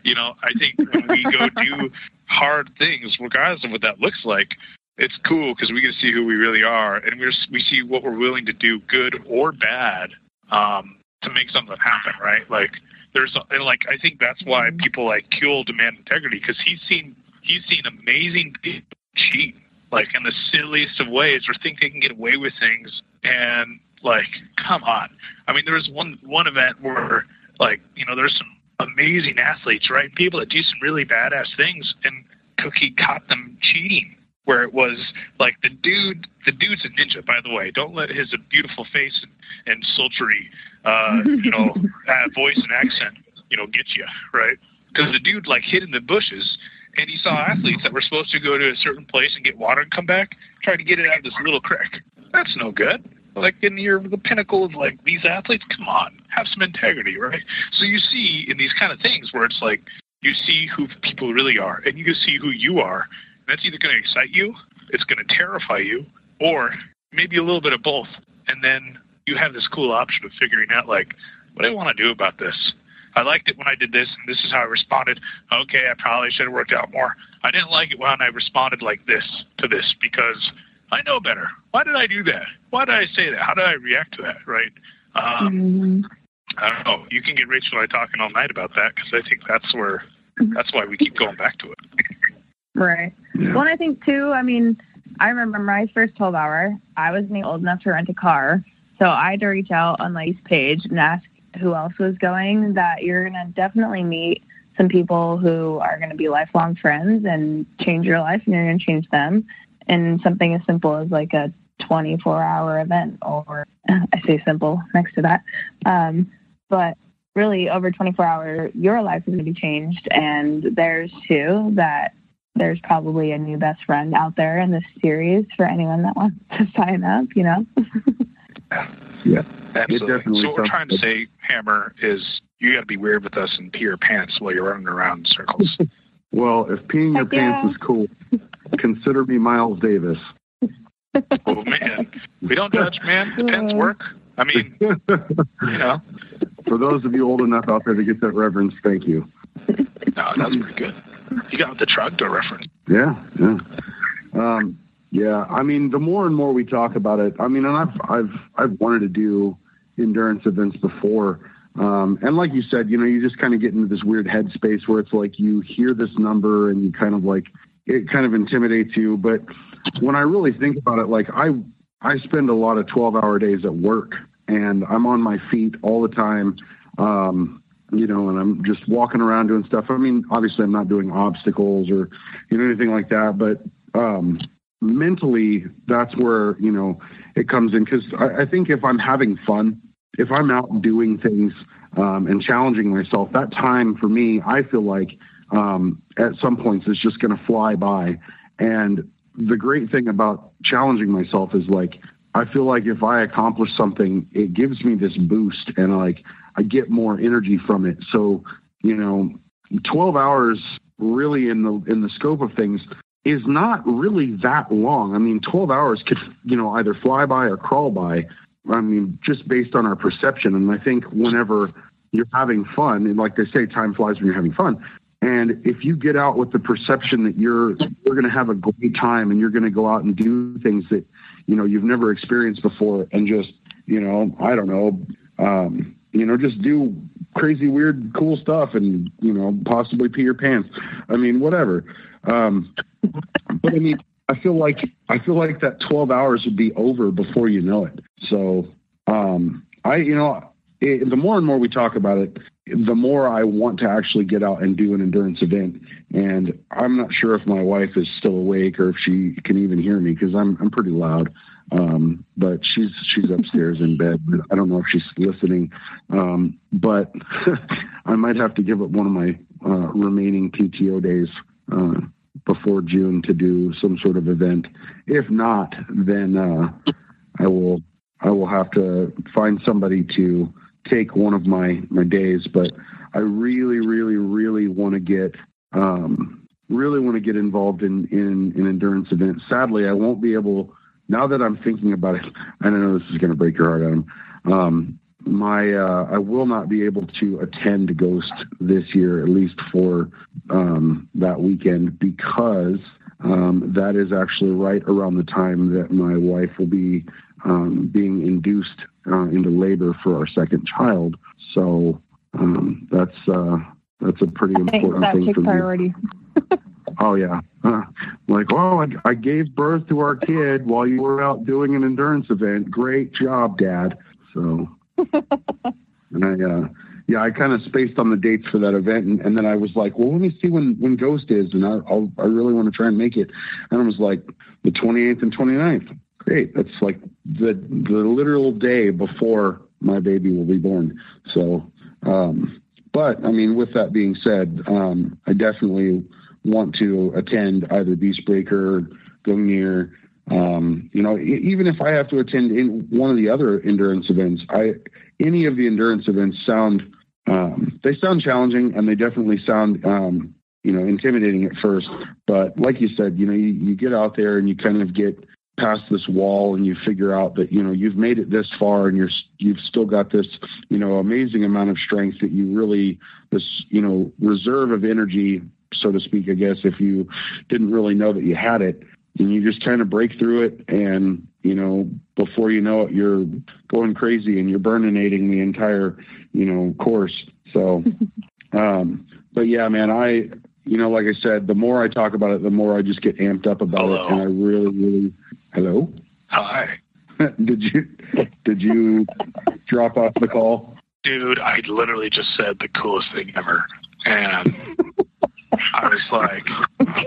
you know, I think when we go do hard things, regardless of what that looks like, it's cool because we get to see who we really are, and we we see what we're willing to do, good or bad, um, to make something happen, right? Like there's, and like I think that's why people like Kuehl demand integrity because he's seen he's seen amazing people cheat like in the silliest of ways or think they can get away with things and like come on. I mean there was one one event where like you know there's some amazing athletes right? People that do some really badass things and cookie caught them cheating where it was like the dude the dude's a ninja by the way. Don't let his beautiful face and, and sultry uh you know uh, voice and accent you know get you right? Because the dude like hid in the bushes and he saw athletes that were supposed to go to a certain place and get water and come back, try to get it out of this little creek. That's no good. Like, in you're the pinnacle of like these athletes. Come on, have some integrity, right? So you see in these kind of things where it's like you see who people really are, and you can see who you are. And that's either going to excite you, it's going to terrify you, or maybe a little bit of both. And then you have this cool option of figuring out like, what do I want to do about this? I liked it when I did this, and this is how I responded. Okay, I probably should have worked out more. I didn't like it when I responded like this to this because I know better. Why did I do that? Why did I say that? How did I react to that? Right? Um, mm-hmm. I don't know. You can get Rachel and I talking all night about that because I think that's where mm-hmm. that's why we keep going back to it. Right. Yeah. Well, I think too. I mean, I remember my first 12 hour. I wasn't old enough to rent a car, so I had to reach out on Lake's page and ask who else was going, that you're going to definitely meet some people who are going to be lifelong friends and change your life and you're going to change them. And something as simple as like a 24 hour event, or I say simple next to that. Um, but really, over 24 hours, your life is going to be changed. And there's too that there's probably a new best friend out there in this series for anyone that wants to sign up, you know? yeah. Absolutely. So what we're trying to say, Hammer, is you got to be weird with us and pee your pants while you're running around in circles. well, if peeing your yeah. pants is cool, consider me Miles Davis. oh man, we don't judge, man. The pens work. I mean, you know. For those of you old enough out there to get that reference, thank you. No, that's pretty good. You got the Trogdor reference. Yeah, yeah. Um, yeah, I mean, the more and more we talk about it, I mean, and I've I've I've wanted to do endurance events before, um, and like you said, you know, you just kind of get into this weird headspace where it's like you hear this number and you kind of like it kind of intimidates you. But when I really think about it, like I I spend a lot of twelve hour days at work, and I'm on my feet all the time. Um, you know, and I'm just walking around doing stuff. I mean, obviously, I'm not doing obstacles or you know anything like that, but um, mentally, that's where, you know, it comes in. Cause I, I think if I'm having fun, if I'm out doing things um, and challenging myself, that time for me, I feel like um, at some points is just going to fly by. And the great thing about challenging myself is like, I feel like if I accomplish something, it gives me this boost and like I get more energy from it. So, you know, 12 hours really in the in the scope of things is not really that long. I mean, 12 hours could, you know, either fly by or crawl by. I mean, just based on our perception. And I think whenever you're having fun, and like they say, time flies when you're having fun. And if you get out with the perception that you're you're going to have a great time and you're going to go out and do things that you know you've never experienced before, and just you know, I don't know, um, you know, just do crazy, weird, cool stuff, and you know, possibly pee your pants. I mean, whatever. Um, but I mean, I feel like I feel like that 12 hours would be over before you know it. So um, I, you know, it, the more and more we talk about it, the more I want to actually get out and do an endurance event. And I'm not sure if my wife is still awake or if she can even hear me because I'm I'm pretty loud. Um, but she's she's upstairs in bed. I don't know if she's listening. Um, but I might have to give up one of my uh, remaining PTO days uh, before June to do some sort of event. If not, then uh, I will I will have to find somebody to take one of my my days. But I really, really, really want to get um, really want to get involved in in an endurance event. Sadly, I won't be able. Now that I'm thinking about it, I don't know this is going to break your heart, Adam. Um, my uh, I will not be able to attend Ghost this year, at least for um, that weekend, because um, that is actually right around the time that my wife will be um, being induced uh, into labor for our second child. So um, that's uh, that's a pretty important that thing for priority. me. oh yeah, uh, like oh, I, I gave birth to our kid while you were out doing an endurance event. Great job, Dad. So and I, uh, yeah, I kind of spaced on the dates for that event, and, and then I was like, well, let me see when when Ghost is, and I, I'll, I really want to try and make it. And I was like, the 28th and 29th. Great, that's like the the literal day before my baby will be born. So, um, but I mean, with that being said, um, I definitely want to attend either Beastbreaker, Gungnir, um, you know, even if I have to attend in one of the other endurance events, I any of the endurance events sound um, they sound challenging and they definitely sound um, you know intimidating at first. But like you said, you know, you, you get out there and you kind of get past this wall and you figure out that you know you've made it this far and you're you've still got this you know amazing amount of strength that you really this you know reserve of energy so to speak i guess if you didn't really know that you had it and you just kind of break through it and you know before you know it you're going crazy and you're burninating the entire you know course so um but yeah man i you know like i said the more i talk about it the more i just get amped up about Hello. it and i really really hello Hi. did you did you drop off the call Dude, I literally just said the coolest thing ever. And I was like,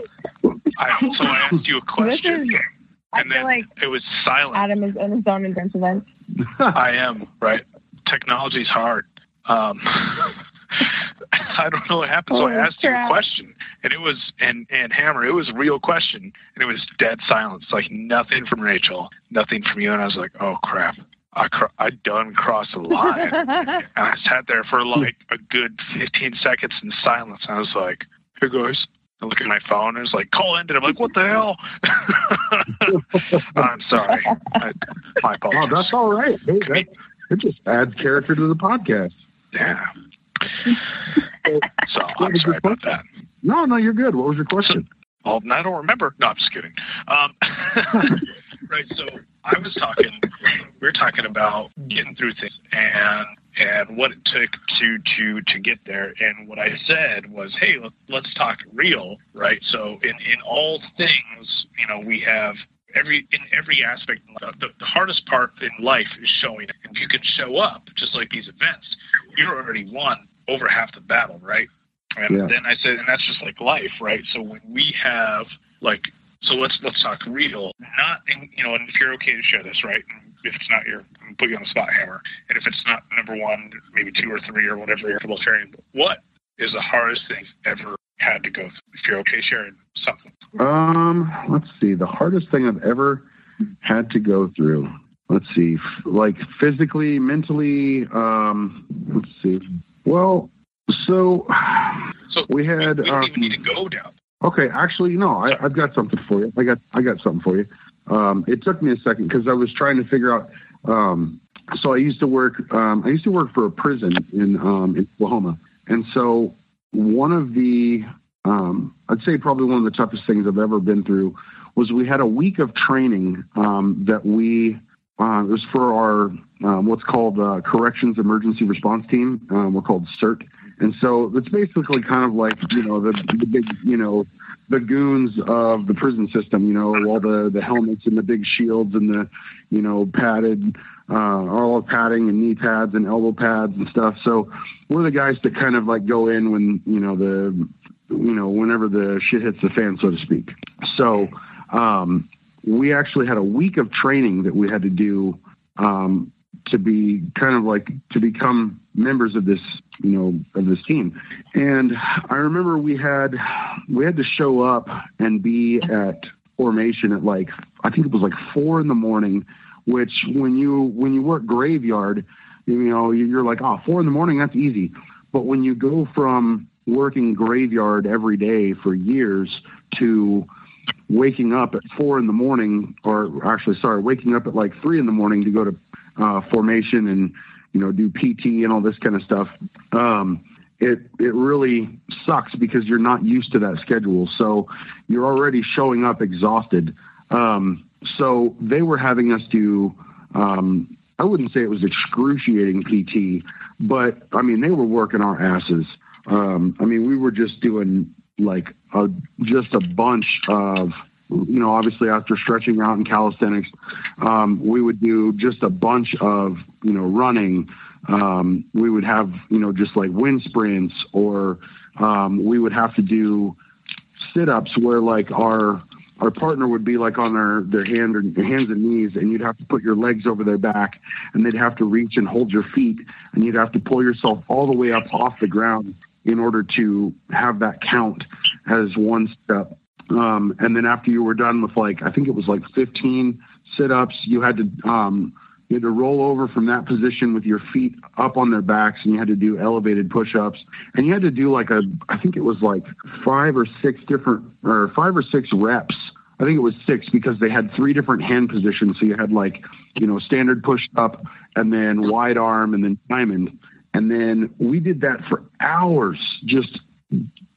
I, so I asked you a question, is, and then like it was silent. Adam is in his own event. I am, right? Technology's hard. Um, I don't know what happened. So I asked you a question, and it was and and Hammer. It was a real question, and it was dead silence. Like nothing from Rachel, nothing from you. And I was like, oh crap, I cr- I done crossed the line. and I sat there for like a good 15 seconds in silence. And I was like, hey guys. I look at my phone and it's like, call ended. I'm like, what the hell? I'm sorry. I, my oh that's all right hey, that, it just adds character to the podcast Yeah. So I'm sorry about that. no no you're good what was your question Oh, I don't remember. No, I'm just kidding. Um, right. So I was talking. We were talking about getting through things and and what it took to to to get there. And what I said was, hey, let, let's talk real, right? So in in all things, you know, we have every in every aspect. The, the hardest part in life is showing up. If you can show up, just like these events, you're already won over half the battle, right? And Yeah. then I said, and that's just like life, right? So when we have like, so let's let's talk real, not in, you know, and if you're okay to share this, right? And if it's not your, I'm put you on the spot, Hammer. And if it's not number one, maybe two or three or whatever you're comfortable sharing, what is the hardest thing you've ever had to go through? If you're okay sharing something. Um, let's see. The hardest thing I've ever had to go through. Let's see. Like physically, mentally. Um, let's see. Well, so So we had. we, don't even um, need to go down. Okay, actually, no. I, I've got something for you. I got. I got something for you. Um, it took me a second because I was trying to figure out. Um, so I used to work. Um, I used to work for a prison in um, in Oklahoma, and so one of the um, I'd say probably one of the toughest things I've ever been through was we had a week of training um, that we uh, it was for our what's called uh, Corrections Emergency Response Team. We're called CERT, and so it's basically kind of like you know the, the big you know the goons of the prison system. You know all the the helmets and the big shields and the you know padded uh, all the padding and knee pads and elbow pads and stuff. So we're the guys that kind of like go in when you know the you know whenever the shit hits the fan, so to speak. So um, we actually had a week of training that we had to do um, to be kind of like to become members of this you know of this team. And i remember we had we had to show up and be at formation at like i think it was like four in the morning which when you when you work graveyard you know you're like oh four in the morning that's easy. But when you go from working graveyard every day for years to waking up at four in the morning, or actually, sorry, waking up at like three in the morning to go to uh, formation and you know do PT and all this kind of stuff. Um, it it really sucks because you're not used to that schedule, so you're already showing up exhausted. Um, so they were having us do. Um, I wouldn't say it was excruciating PT, but I mean they were working our asses. Um, I mean we were just doing like a, just a bunch of you know obviously after stretching out in calisthenics um, we would do just a bunch of you know running um, we would have you know just like wind sprints or um, we would have to do sit-ups where like our our partner would be like on their their hand or their hands and knees and you'd have to put your legs over their back and they'd have to reach and hold your feet and you'd have to pull yourself all the way up off the ground in order to have that count as one step. Um, and then after you were done with like, I think it was like 15 sit ups, you had to, um, you had to roll over from that position with your feet up on their backs and you had to do elevated push ups. And you had to do like a, I think it was like five or six different, or five or six reps. I think it was six because they had three different hand positions. So you had like, you know, standard push up and then wide arm and then diamond. And then we did that for hours, just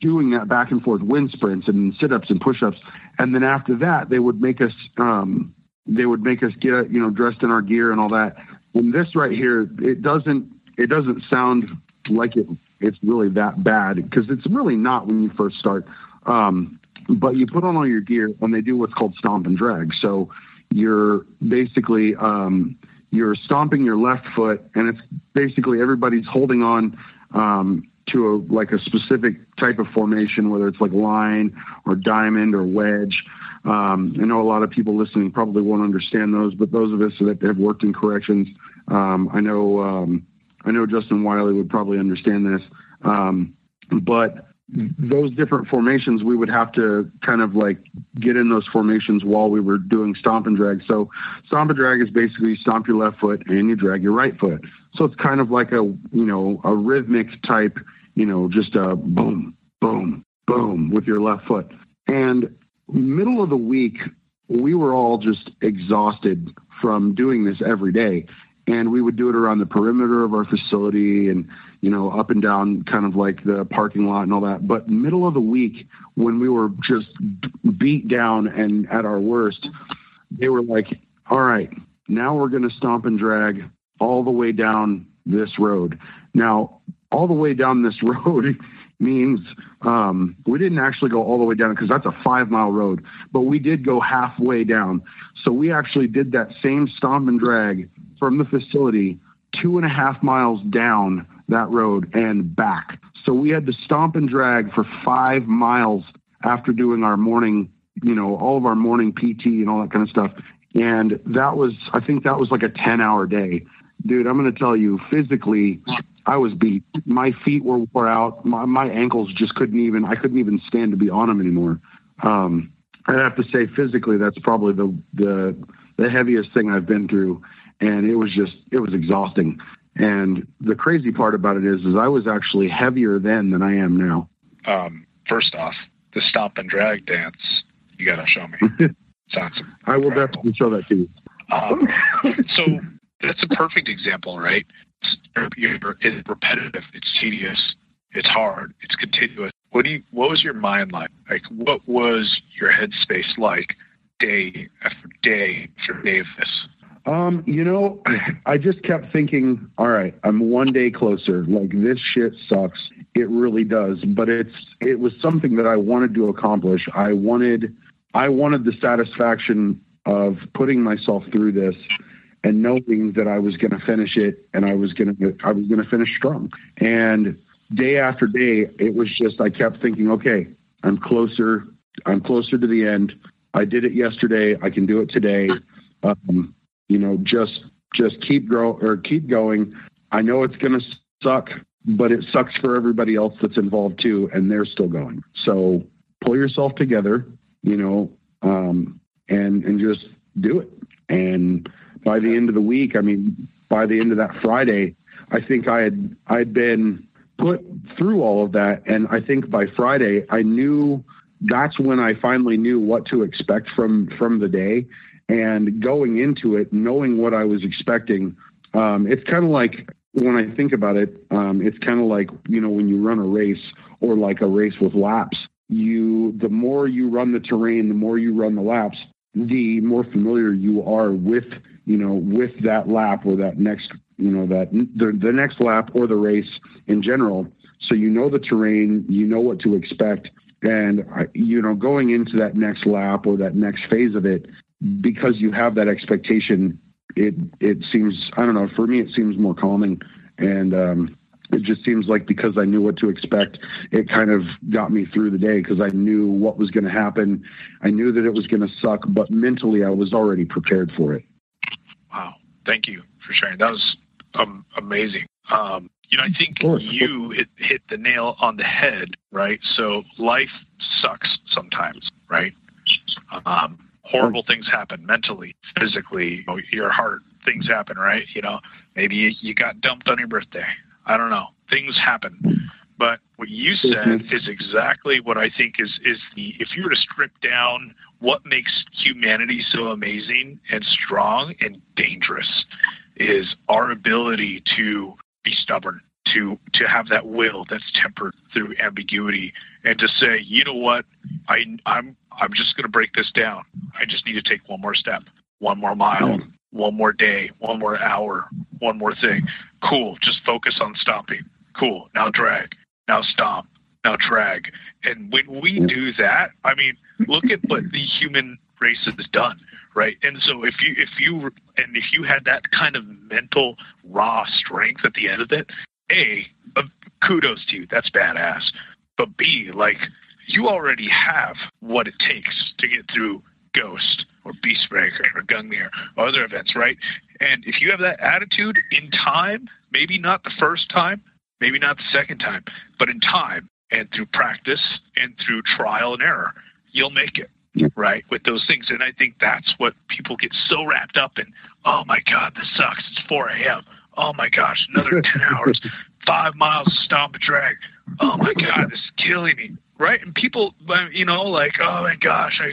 doing that back and forth wind sprints and sit ups and push ups. And then after that, they would make us, um, they would make us get, you know, dressed in our gear and all that. And this right here, it doesn't, it doesn't sound like it, it's really that bad because it's really not when you first start. Um, but you put on all your gear and they do what's called stomp and drag. So you're basically, um, you're stomping your left foot, and it's basically everybody's holding on um, to a like a specific type of formation, whether it's like line or diamond or wedge. Um, I know a lot of people listening probably won't understand those, but those of us that have worked in corrections, um, I know um, I know Justin Wiley would probably understand this. Um, but those different formations, we would have to kind of like get in those formations while we were doing stomp and drag. So stomp and drag is basically you stomp your left foot and you drag your right foot. So it's kind of like a, you know, a rhythmic type, you know, just a boom, boom, boom with your left foot. And middle of the week, we were all just exhausted from doing this every day and we would do it around the perimeter of our facility and you know up and down kind of like the parking lot and all that but middle of the week when we were just beat down and at our worst they were like all right now we're going to stomp and drag all the way down this road now all the way down this road means um, we didn't actually go all the way down because that's a five mile road, but we did go halfway down. So we actually did that same stomp and drag from the facility two and a half miles down that road and back. So we had to stomp and drag for five miles after doing our morning, you know, all of our morning PT and all that kind of stuff. And that was, I think that was like a 10 hour day. Dude, I'm going to tell you, physically, I was beat. My feet were wore out. My, my ankles just couldn't even, I couldn't even stand to be on them anymore. Um, I'd have to say physically, that's probably the, the, the heaviest thing I've been through and it was just it was exhausting. And the crazy part about it is, is I was actually heavier then than I am now. Um, first off, the stomp and drag dance, you got to show me. Sounds I will definitely show that to you. Um, so that's a perfect example, right? It's repetitive, it's tedious, it's hard, it's continuous. What do you? What was your mind like? Like, what was your headspace like, day after day after day of this? Um, you know, I just kept thinking, all right, I'm one day closer. Like this shit sucks. It really does. But it's it was something that I wanted to accomplish. I wanted I wanted the satisfaction of putting myself through this and knowing that I was to finish it and I was to I was to finish strong. And day after day, it was just I kept thinking, okay, I'm closer. I'm closer to the end. I did it yesterday. I can do it today. Um, you know, just just keep grow or keep going. I know it's going to suck, but it sucks for everybody else that's involved too, and they're still going. So pull yourself together, you know, um, and and just do it. And by the end of the week, I mean, by the end of that Friday, I think I had I'd been put through all of that, and I think by Friday I knew that's when I finally knew what to expect from from the day, and going into it, knowing what I was expecting. Um, it's kind of like when I think about it, um, it's kind of like you know when you run a race or like a race with laps. You the more you run the terrain, the more you run the laps, the more familiar you are with you know with that lap or that next you know that the, the next lap or the race in general so you know the terrain you know what to expect and you know going into that next lap or that next phase of it because you have that expectation it it seems i don't know for me it seems more calming and um it just seems like because I knew what to expect, it kind of got me through the day because I knew what was going to happen. I knew that it was going to suck, but mentally I was already prepared for it. Wow. Thank you for sharing. That was um, amazing. Um, you know, I think you hit, hit the nail on the head, right? So life sucks sometimes, right? Um, horrible things happen mentally, physically, your heart, things happen, right? You know, maybe you, you got dumped on your birthday. I don't know. Things happen. But what you said mm-hmm. is exactly what I think is is the if you were to strip down what makes humanity so amazing and strong and dangerous is our ability to be stubborn, to to have that will that's tempered through ambiguity, and to say, you know what, I I'm I'm just going to break this down. I just need to take one more step, one more mile, hmm. one more day, one more hour, one more thing. Cool. Just focus on stopping. Cool. Now drag. Now stop Now drag. And when we do that, I mean, look at what the human race has done, right? And so if you if you and if you had that kind of mental raw strength at the end of it, a, uh, kudos to you. That's badass. But B, like you already have what it takes to get through Ghost or Beastbreaker or Gungnir or other events, right? And if you have that attitude in time, maybe not the first time, maybe not the second time, but in time and through practice and through trial and error, you'll make it, right? With those things. And I think that's what people get so wrapped up in. Oh my God, this sucks. It's 4 a.m. Oh my gosh, another 10 hours, five miles of stomp and drag. Oh my God, this is killing me, right? And people, you know, like, oh my gosh, I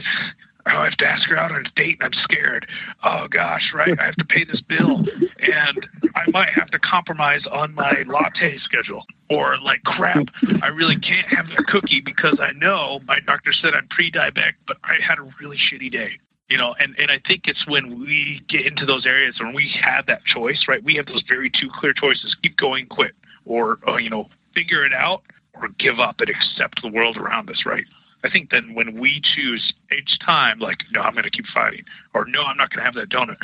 Oh, I have to ask her out on a date and I'm scared. Oh gosh, right? I have to pay this bill and I might have to compromise on my latte schedule. Or like crap, I really can't have the cookie because I know my doctor said I'm pre-diabetic, but I had a really shitty day. You know, and, and I think it's when we get into those areas when we have that choice, right? We have those very two clear choices: keep going, quit, or, or you know, figure it out, or give up and accept the world around us, right? I think then when we choose each time, like, no, I'm going to keep fighting, or no, I'm not going to have that donut.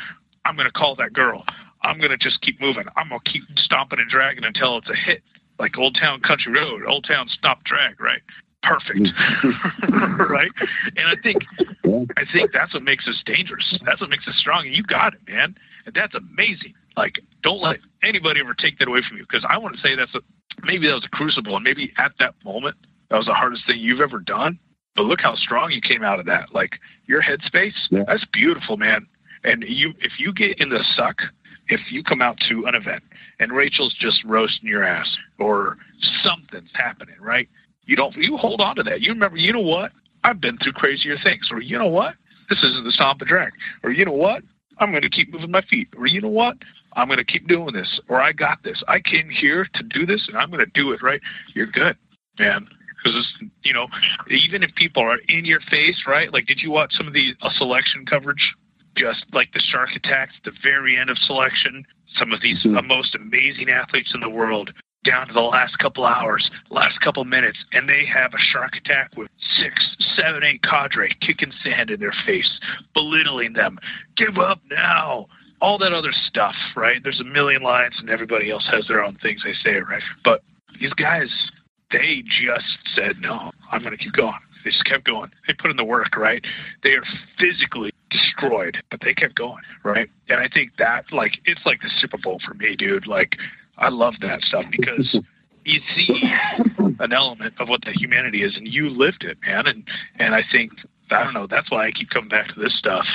I'm going to call that girl. I'm going to just keep moving. I'm going to keep stomping and dragging until it's a hit, like Old Town Country Road, Old Town Stop Drag, right? Perfect, mm. right? And I think, I think that's what makes us dangerous. That's what makes us strong. And you got it, man. And that's amazing. Like, don't let anybody ever take that away from you. Because I want to say that's a, maybe that was a crucible, and maybe at that moment that was the hardest thing you've ever done. But look how strong you came out of that. Like your headspace, yeah. that's beautiful, man. And you, if you get in the suck, if you come out to an event and Rachel's just roasting your ass or something's happening, right? You don't, you hold on to that. You remember, you know what? I've been through crazier things. Or you know what? This isn't the stomp and drag. Or you know what? I'm going to keep moving my feet. Or you know what? I'm going to keep doing this. Or I got this. I came here to do this and I'm going to do it, right? You're good, man because you know even if people are in your face, right? Like, did you watch some of the uh, selection coverage? Just like the shark attacks, the very end of selection, some of these mm-hmm. most amazing athletes in the world down to the last couple hours, last couple minutes, and they have a shark attack with six, seven, eight cadre kicking sand in their face, belittling them. Give up now. All that other stuff, right? There's a million lines, and everybody else has their own things they say, right? But these guys they just said, no, I'm going to keep going. They just kept going. They put in the work, right? They are physically destroyed, but they kept going, right? And I think that like it's like the Super Bowl for me, dude. Like I love that stuff because you see an element of what the humanity is, and you lived it, man. And and I think I don't know. That's why I keep coming back to this stuff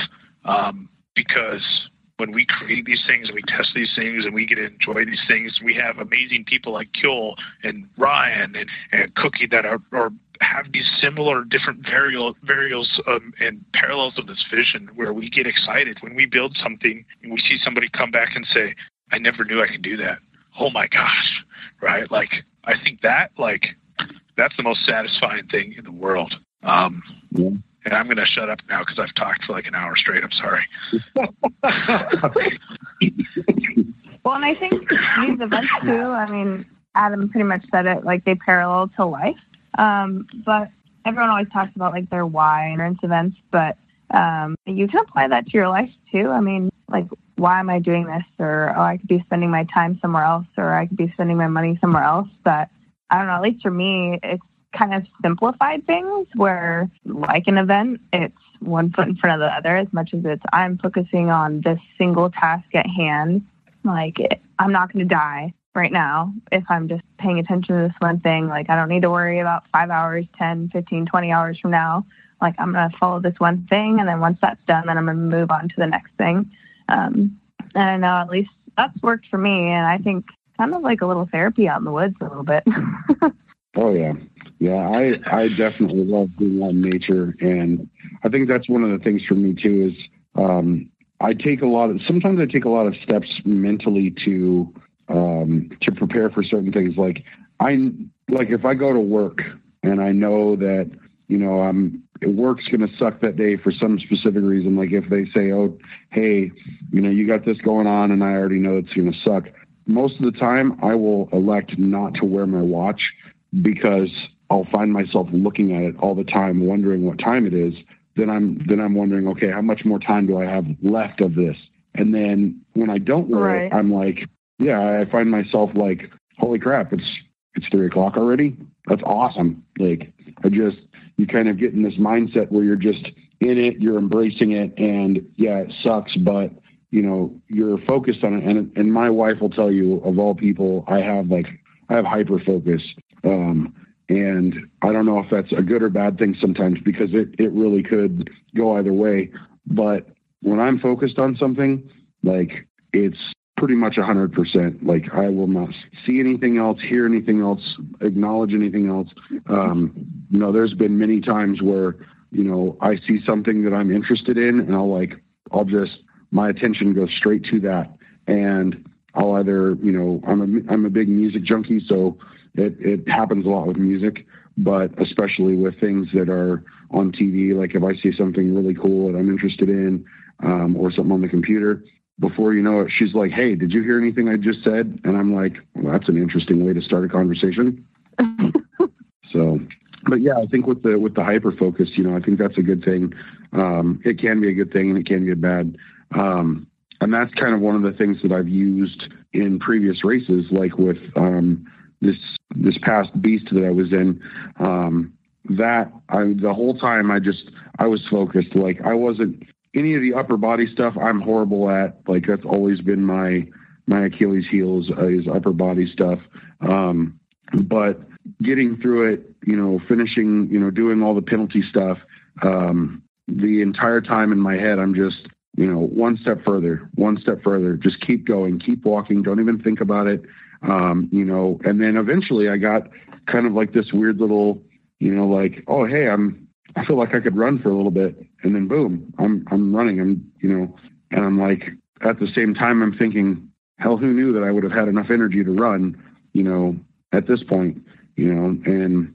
um, because when we create these things and we test these things and we get to enjoy these things, we have amazing people like Kjol and Ryan and, and Cookie that are, are have these similar different variables variables um, and parallels of this vision where we get excited when we build something and we see somebody come back and say, I never knew I could do that. Oh my gosh. Right. Like I think that like that's the most satisfying thing in the world. Um, yeah. And I'm going to shut up now because I've talked for like an hour straight. I'm sorry. well, and I think these events too, I mean, Adam pretty much said it, like they parallel to life. Um, but everyone always talks about like their why endurance events, but um, you can apply that to your life too. I mean, like, why am I doing this? Or, oh, I could be spending my time somewhere else, or I could be spending my money somewhere else. But I don't know, at least for me, it's kind of simplified things where, like an event, it's one foot in front of the other as much as it's I'm focusing on this single task at hand. Like, it, I'm not going to die right now if I'm just paying attention to this one thing. Like, I don't need to worry about five hours, 10, 15, 20 hours from now. Like, I'm going to follow this one thing. And then once that's done, then I'm going to move on to the next thing. Um, I know at least that's worked for me. And I think kind of like a little therapy out in the woods a little bit. oh, yeah. Yeah, I, I definitely love being out in nature. And I think that's one of the things for me, too, is um, I take a lot of, sometimes I take a lot of steps mentally to, um, to prepare for certain things. Like I, like if I go to work and I know that, you know, I'm, work's going to suck that day for some specific reason. Like if they say, oh, hey, you know, you got this going on and I already know it's going to suck. Most of the time, I will elect not to wear my watch because I'll find myself looking at it all the time, wondering what time it is. Then I'm then I'm wondering, okay, how much more time do I have left of this? And then when I don't wear right. it, I'm like, yeah, I find myself like, holy crap, it's it's three o'clock already. That's awesome. Like I just you kind of get in this mindset where you're just in it, you're embracing it, and yeah, it sucks, but you know you're focused on it. And and my wife will tell you, of all people, I have like I have hyper focus. Um, and I don't know if that's a good or bad thing sometimes because it, it really could go either way. But when I'm focused on something, like it's pretty much 100%. Like I will not see anything else, hear anything else, acknowledge anything else. Um, you know, there's been many times where, you know, I see something that I'm interested in and I'll like, I'll just, my attention goes straight to that. And I'll either, you know, I'm a, I'm a big music junkie. So it, it happens a lot with music, but especially with things that are on TV. Like if I see something really cool that I'm interested in, um, or something on the computer, before you know it, she's like, "Hey, did you hear anything I just said?" And I'm like, well, "That's an interesting way to start a conversation." so, but yeah, I think with the with the hyper focus, you know, I think that's a good thing. Um, it can be a good thing, and it can be a bad. Um, and that's kind of one of the things that I've used in previous races, like with um, this this past beast that I was in. Um, that I the whole time I just I was focused. Like I wasn't any of the upper body stuff. I'm horrible at. Like that's always been my my Achilles heels uh, is upper body stuff. Um, but getting through it, you know, finishing, you know, doing all the penalty stuff. Um, the entire time in my head, I'm just you know, one step further, one step further, just keep going, keep walking, don't even think about it. Um, you know, and then eventually I got kind of like this weird little, you know, like, oh, hey, I'm, I feel like I could run for a little bit. And then boom, I'm, I'm running. I'm, you know, and I'm like, at the same time, I'm thinking, hell, who knew that I would have had enough energy to run, you know, at this point, you know, and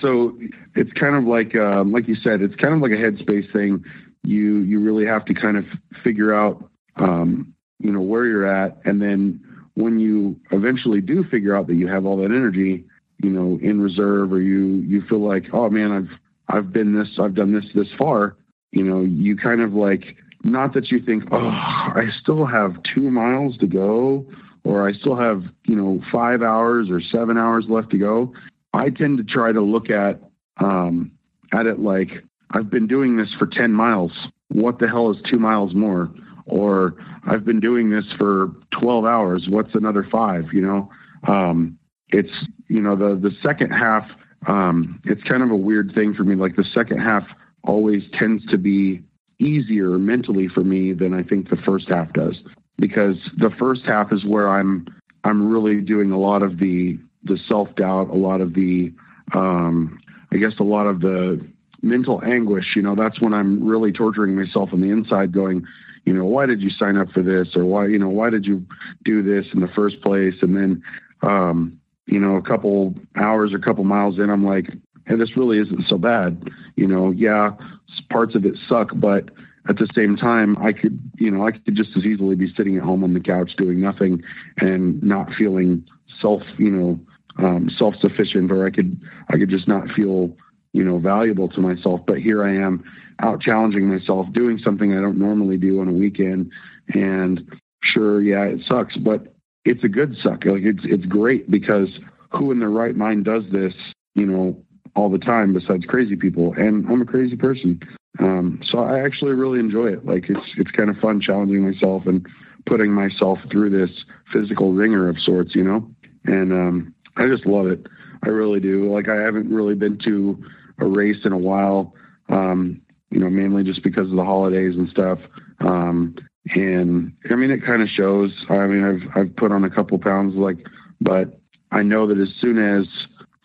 so it's kind of like, um, like you said, it's kind of like a headspace thing. You, you really have to kind of figure out, um, you know, where you're at and then when you eventually do figure out that you have all that energy, you know, in reserve, or you you feel like, oh man, I've I've been this, I've done this this far, you know, you kind of like, not that you think, oh, I still have two miles to go, or I still have, you know, five hours or seven hours left to go. I tend to try to look at um, at it like I've been doing this for ten miles. what the hell is two miles more? Or I've been doing this for 12 hours. What's another five? You know, um, it's, you know, the, the second half, um, it's kind of a weird thing for me. Like the second half always tends to be easier mentally for me than I think the first half does because the first half is where I'm, I'm really doing a lot of the, the self doubt, a lot of the, um, I guess a lot of the mental anguish, you know, that's when I'm really torturing myself on the inside going, you know, why did you sign up for this? Or why, you know, why did you do this in the first place? And then, um, you know, a couple hours or a couple miles in, I'm like, hey, this really isn't so bad. You know, yeah, parts of it suck, but at the same time, I could, you know, I could just as easily be sitting at home on the couch doing nothing and not feeling self, you know, um, self-sufficient, or I could, I could just not feel you know, valuable to myself. But here I am out challenging myself, doing something I don't normally do on a weekend. And sure, yeah, it sucks, but it's a good suck. Like it's it's great because who in their right mind does this, you know, all the time besides crazy people? And I'm a crazy person. Um, so I actually really enjoy it. Like it's it's kind of fun challenging myself and putting myself through this physical wringer of sorts, you know. And um, I just love it. I really do. Like I haven't really been to a race in a while. Um, you know, mainly just because of the holidays and stuff. Um, and I mean, it kind of shows. I mean, I've I've put on a couple pounds, like, but I know that as soon as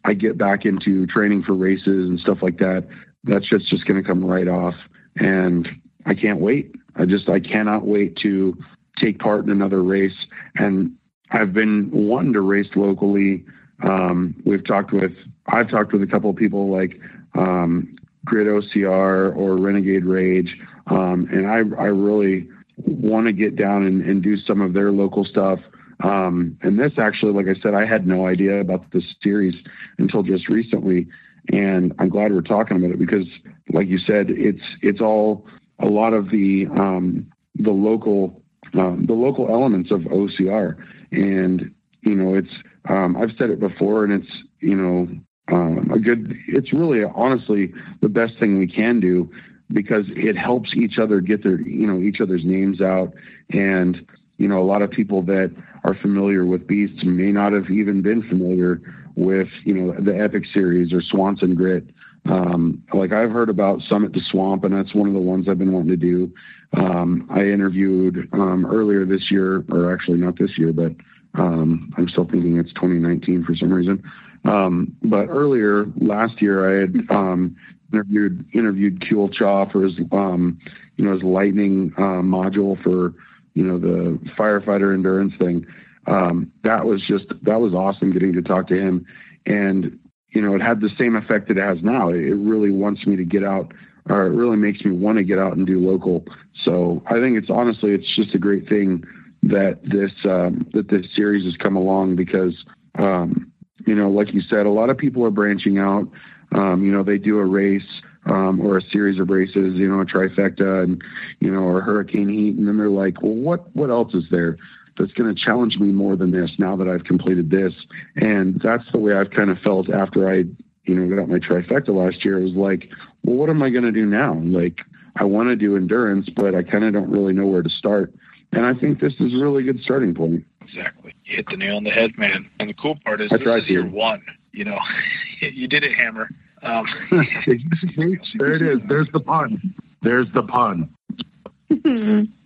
I get back into training for races and stuff like that, that's just just going to come right off. And I can't wait. I just I cannot wait to take part in another race. And I've been wanting to race locally. Um, we've talked with I've talked with a couple of people like um, Grit OCR or Renegade Rage. Um, and I, I really want to get down and, and, do some of their local stuff. Um, and this actually, like I said, I had no idea about this series until just recently. And I'm glad we're talking about it because, like you said, it's it's all a lot of the um, the local um, the local elements of OCR. And you know, it's um, I've said it before, and it's you know um, a good it's really honestly the best thing we can do because it helps each other get their you know each other's names out. And you know a lot of people that are familiar with beasts may not have even been familiar with you know the epic series or swanson grit. Um, like i've heard about summit to swamp and that's one of the ones i've been wanting to do. Um, i interviewed um, earlier this year or actually not this year but um, i'm still thinking it's 2019 for some reason um, but earlier last year, I had um, interviewed interviewed Kuel Cha for his um, you know his lightning uh, module for you know the firefighter endurance thing. Um, that was just that was awesome getting to talk to him, and you know it had the same effect it has now. It, it really wants me to get out, or it really makes me want to get out and do local. So I think it's honestly it's just a great thing that this um, that this series has come along because um, you know, like you said, a lot of people are branching out. Um, you know, they do a race um, or a series of races, you know, a trifecta and, you know, or hurricane heat. And then they're like, well, what, what else is there that's going to challenge me more than this now that I've completed this? And that's the way I've kind of felt after I, you know, got my trifecta last year. It was like, well, what am I going to do now? Like, I want to do endurance, but I kind of don't really know where to start. And I think this is a really good starting point. Exactly. You hit the nail on the head, man. And the cool part is I this is your one. You know, you did it, Hammer. Um, there it is. There's the pun. There's the pun.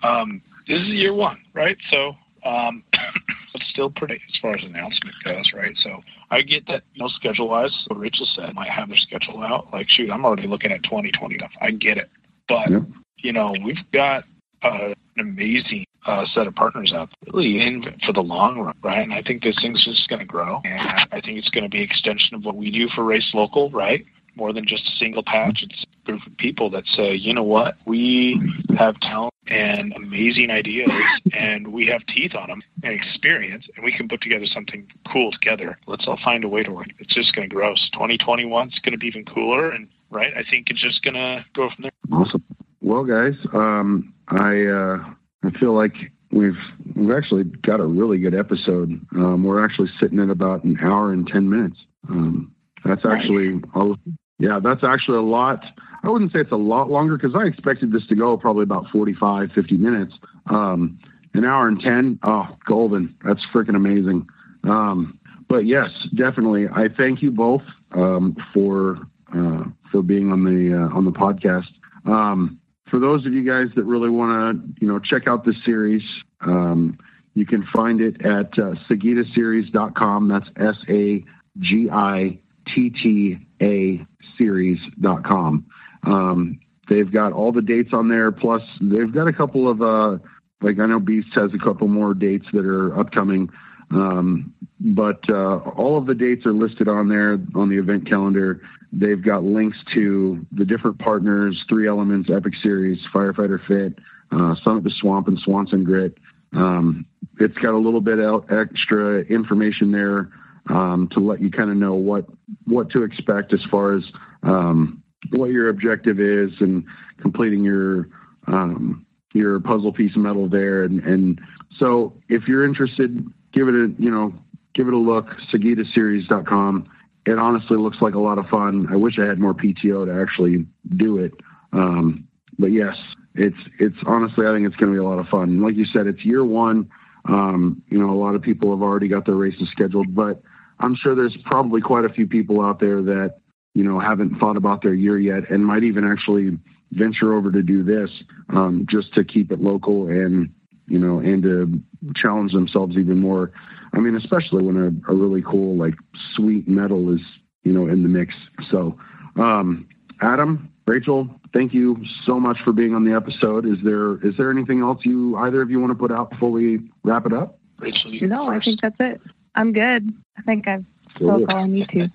um, this is year one, right? So, um, it's still pretty as far as announcement goes, right? So I get that, you know, schedule wise, what Rachel said, might have their schedule out. Like, shoot, I'm already looking at 2020 stuff. I get it. But, yep. you know, we've got uh, an amazing uh, set of partners out really in for the long run, right? And I think this thing's just going to grow, and I think it's going to be an extension of what we do for Race Local, right? More than just a single patch, it's a group of people that say, you know what, we have talent and amazing ideas, and we have teeth on them and experience, and we can put together something cool together. Let's all find a way to work. It's just going to grow. So 2021 is going to be even cooler, and right, I think it's just going to go from there. Awesome. Well, guys, um, I uh, I feel like we've we've actually got a really good episode. Um, we're actually sitting at about an hour and ten minutes. Um, that's actually yeah, that's actually a lot I wouldn't say it's a lot longer because I expected this to go probably about 45, 50 minutes. Um, an hour and 10, oh, golden. That's freaking amazing. Um, but yes, definitely. I thank you both um, for uh, for being on the uh, on the podcast. Um, for those of you guys that really want to, you know, check out this series, um, you can find it at uh, sagittaseries.com. That's S A G I T T A series.com. Um, they've got all the dates on there. Plus, they've got a couple of, uh, like I know Beast has a couple more dates that are upcoming. Um, but uh, all of the dates are listed on there on the event calendar. They've got links to the different partners, Three Elements, Epic Series, Firefighter Fit, uh, Summit to Swamp, and Swanson Grit. Um, it's got a little bit of extra information there um, to let you kind of know what what to expect as far as um, what your objective is and completing your um, your puzzle piece of medal there. And, and so if you're interested, give it a you know give it a look. Sagittaseries.com. It honestly looks like a lot of fun. I wish I had more PTO to actually do it. Um, but yes, it's it's honestly I think it's going to be a lot of fun. Like you said, it's year one. Um, you know, a lot of people have already got their races scheduled, but I'm sure there's probably quite a few people out there that you know haven't thought about their year yet and might even actually venture over to do this um, just to keep it local and you know and to challenge themselves even more. I mean, especially when a, a really cool like sweet medal is you know in the mix. So, um, Adam, Rachel, thank you so much for being on the episode. Is there is there anything else you either of you want to put out before we wrap it up? Rachel, you No, I think that's it. I'm good. I think I've Cool. spoke all I need to.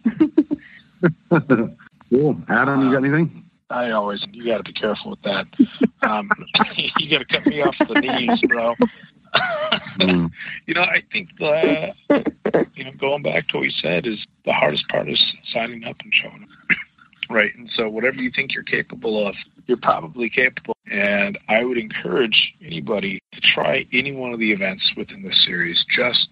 cool. Adam, you got anything? I always you got to be careful with that. Um, you got to cut me off the knees, bro. Mm. you know, I think the you know going back to what you said is the hardest part is signing up and showing up. right, and so whatever you think you're capable of, you're probably capable. And I would encourage anybody to try any one of the events within this series. Just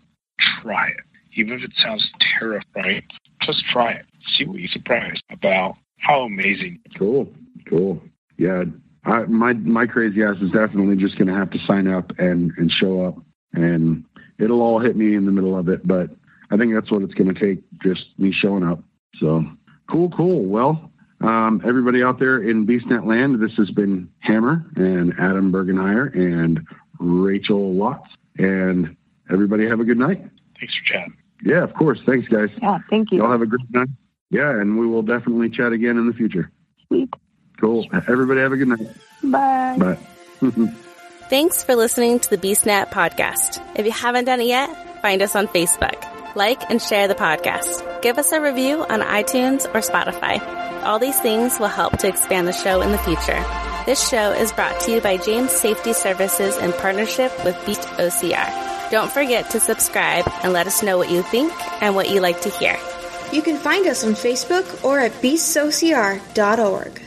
try it, even if it sounds terrifying. Just try it. See what you're surprised about. How amazing Cool. Cool. Yeah. I, my my crazy ass is definitely just going to have to sign up and and show up, and it'll all hit me in the middle of it. But I think that's what it's going to take, just me showing up. So cool, cool. Well, um, everybody out there in BeastNet land, this has been Hammer and Adam Bergenheyer and Rachel Watts, and everybody have a good night. Thanks for chatting. Yeah, of course. Thanks, guys. yeah, thank you. Y'all have a great night. Yeah, and we will definitely chat again in the future. Sweet. Cool. Everybody have a good night. Bye. Bye. Thanks for listening to the BeastNet podcast. If you haven't done it yet, find us on Facebook. Like and share the podcast. Give us a review on iTunes or Spotify. All these things will help to expand the show in the future. This show is brought to you by James Safety Services in partnership with Beast OCR. Don't forget to subscribe and let us know what you think and what you like to hear. You can find us on Facebook or at beastsociar.org.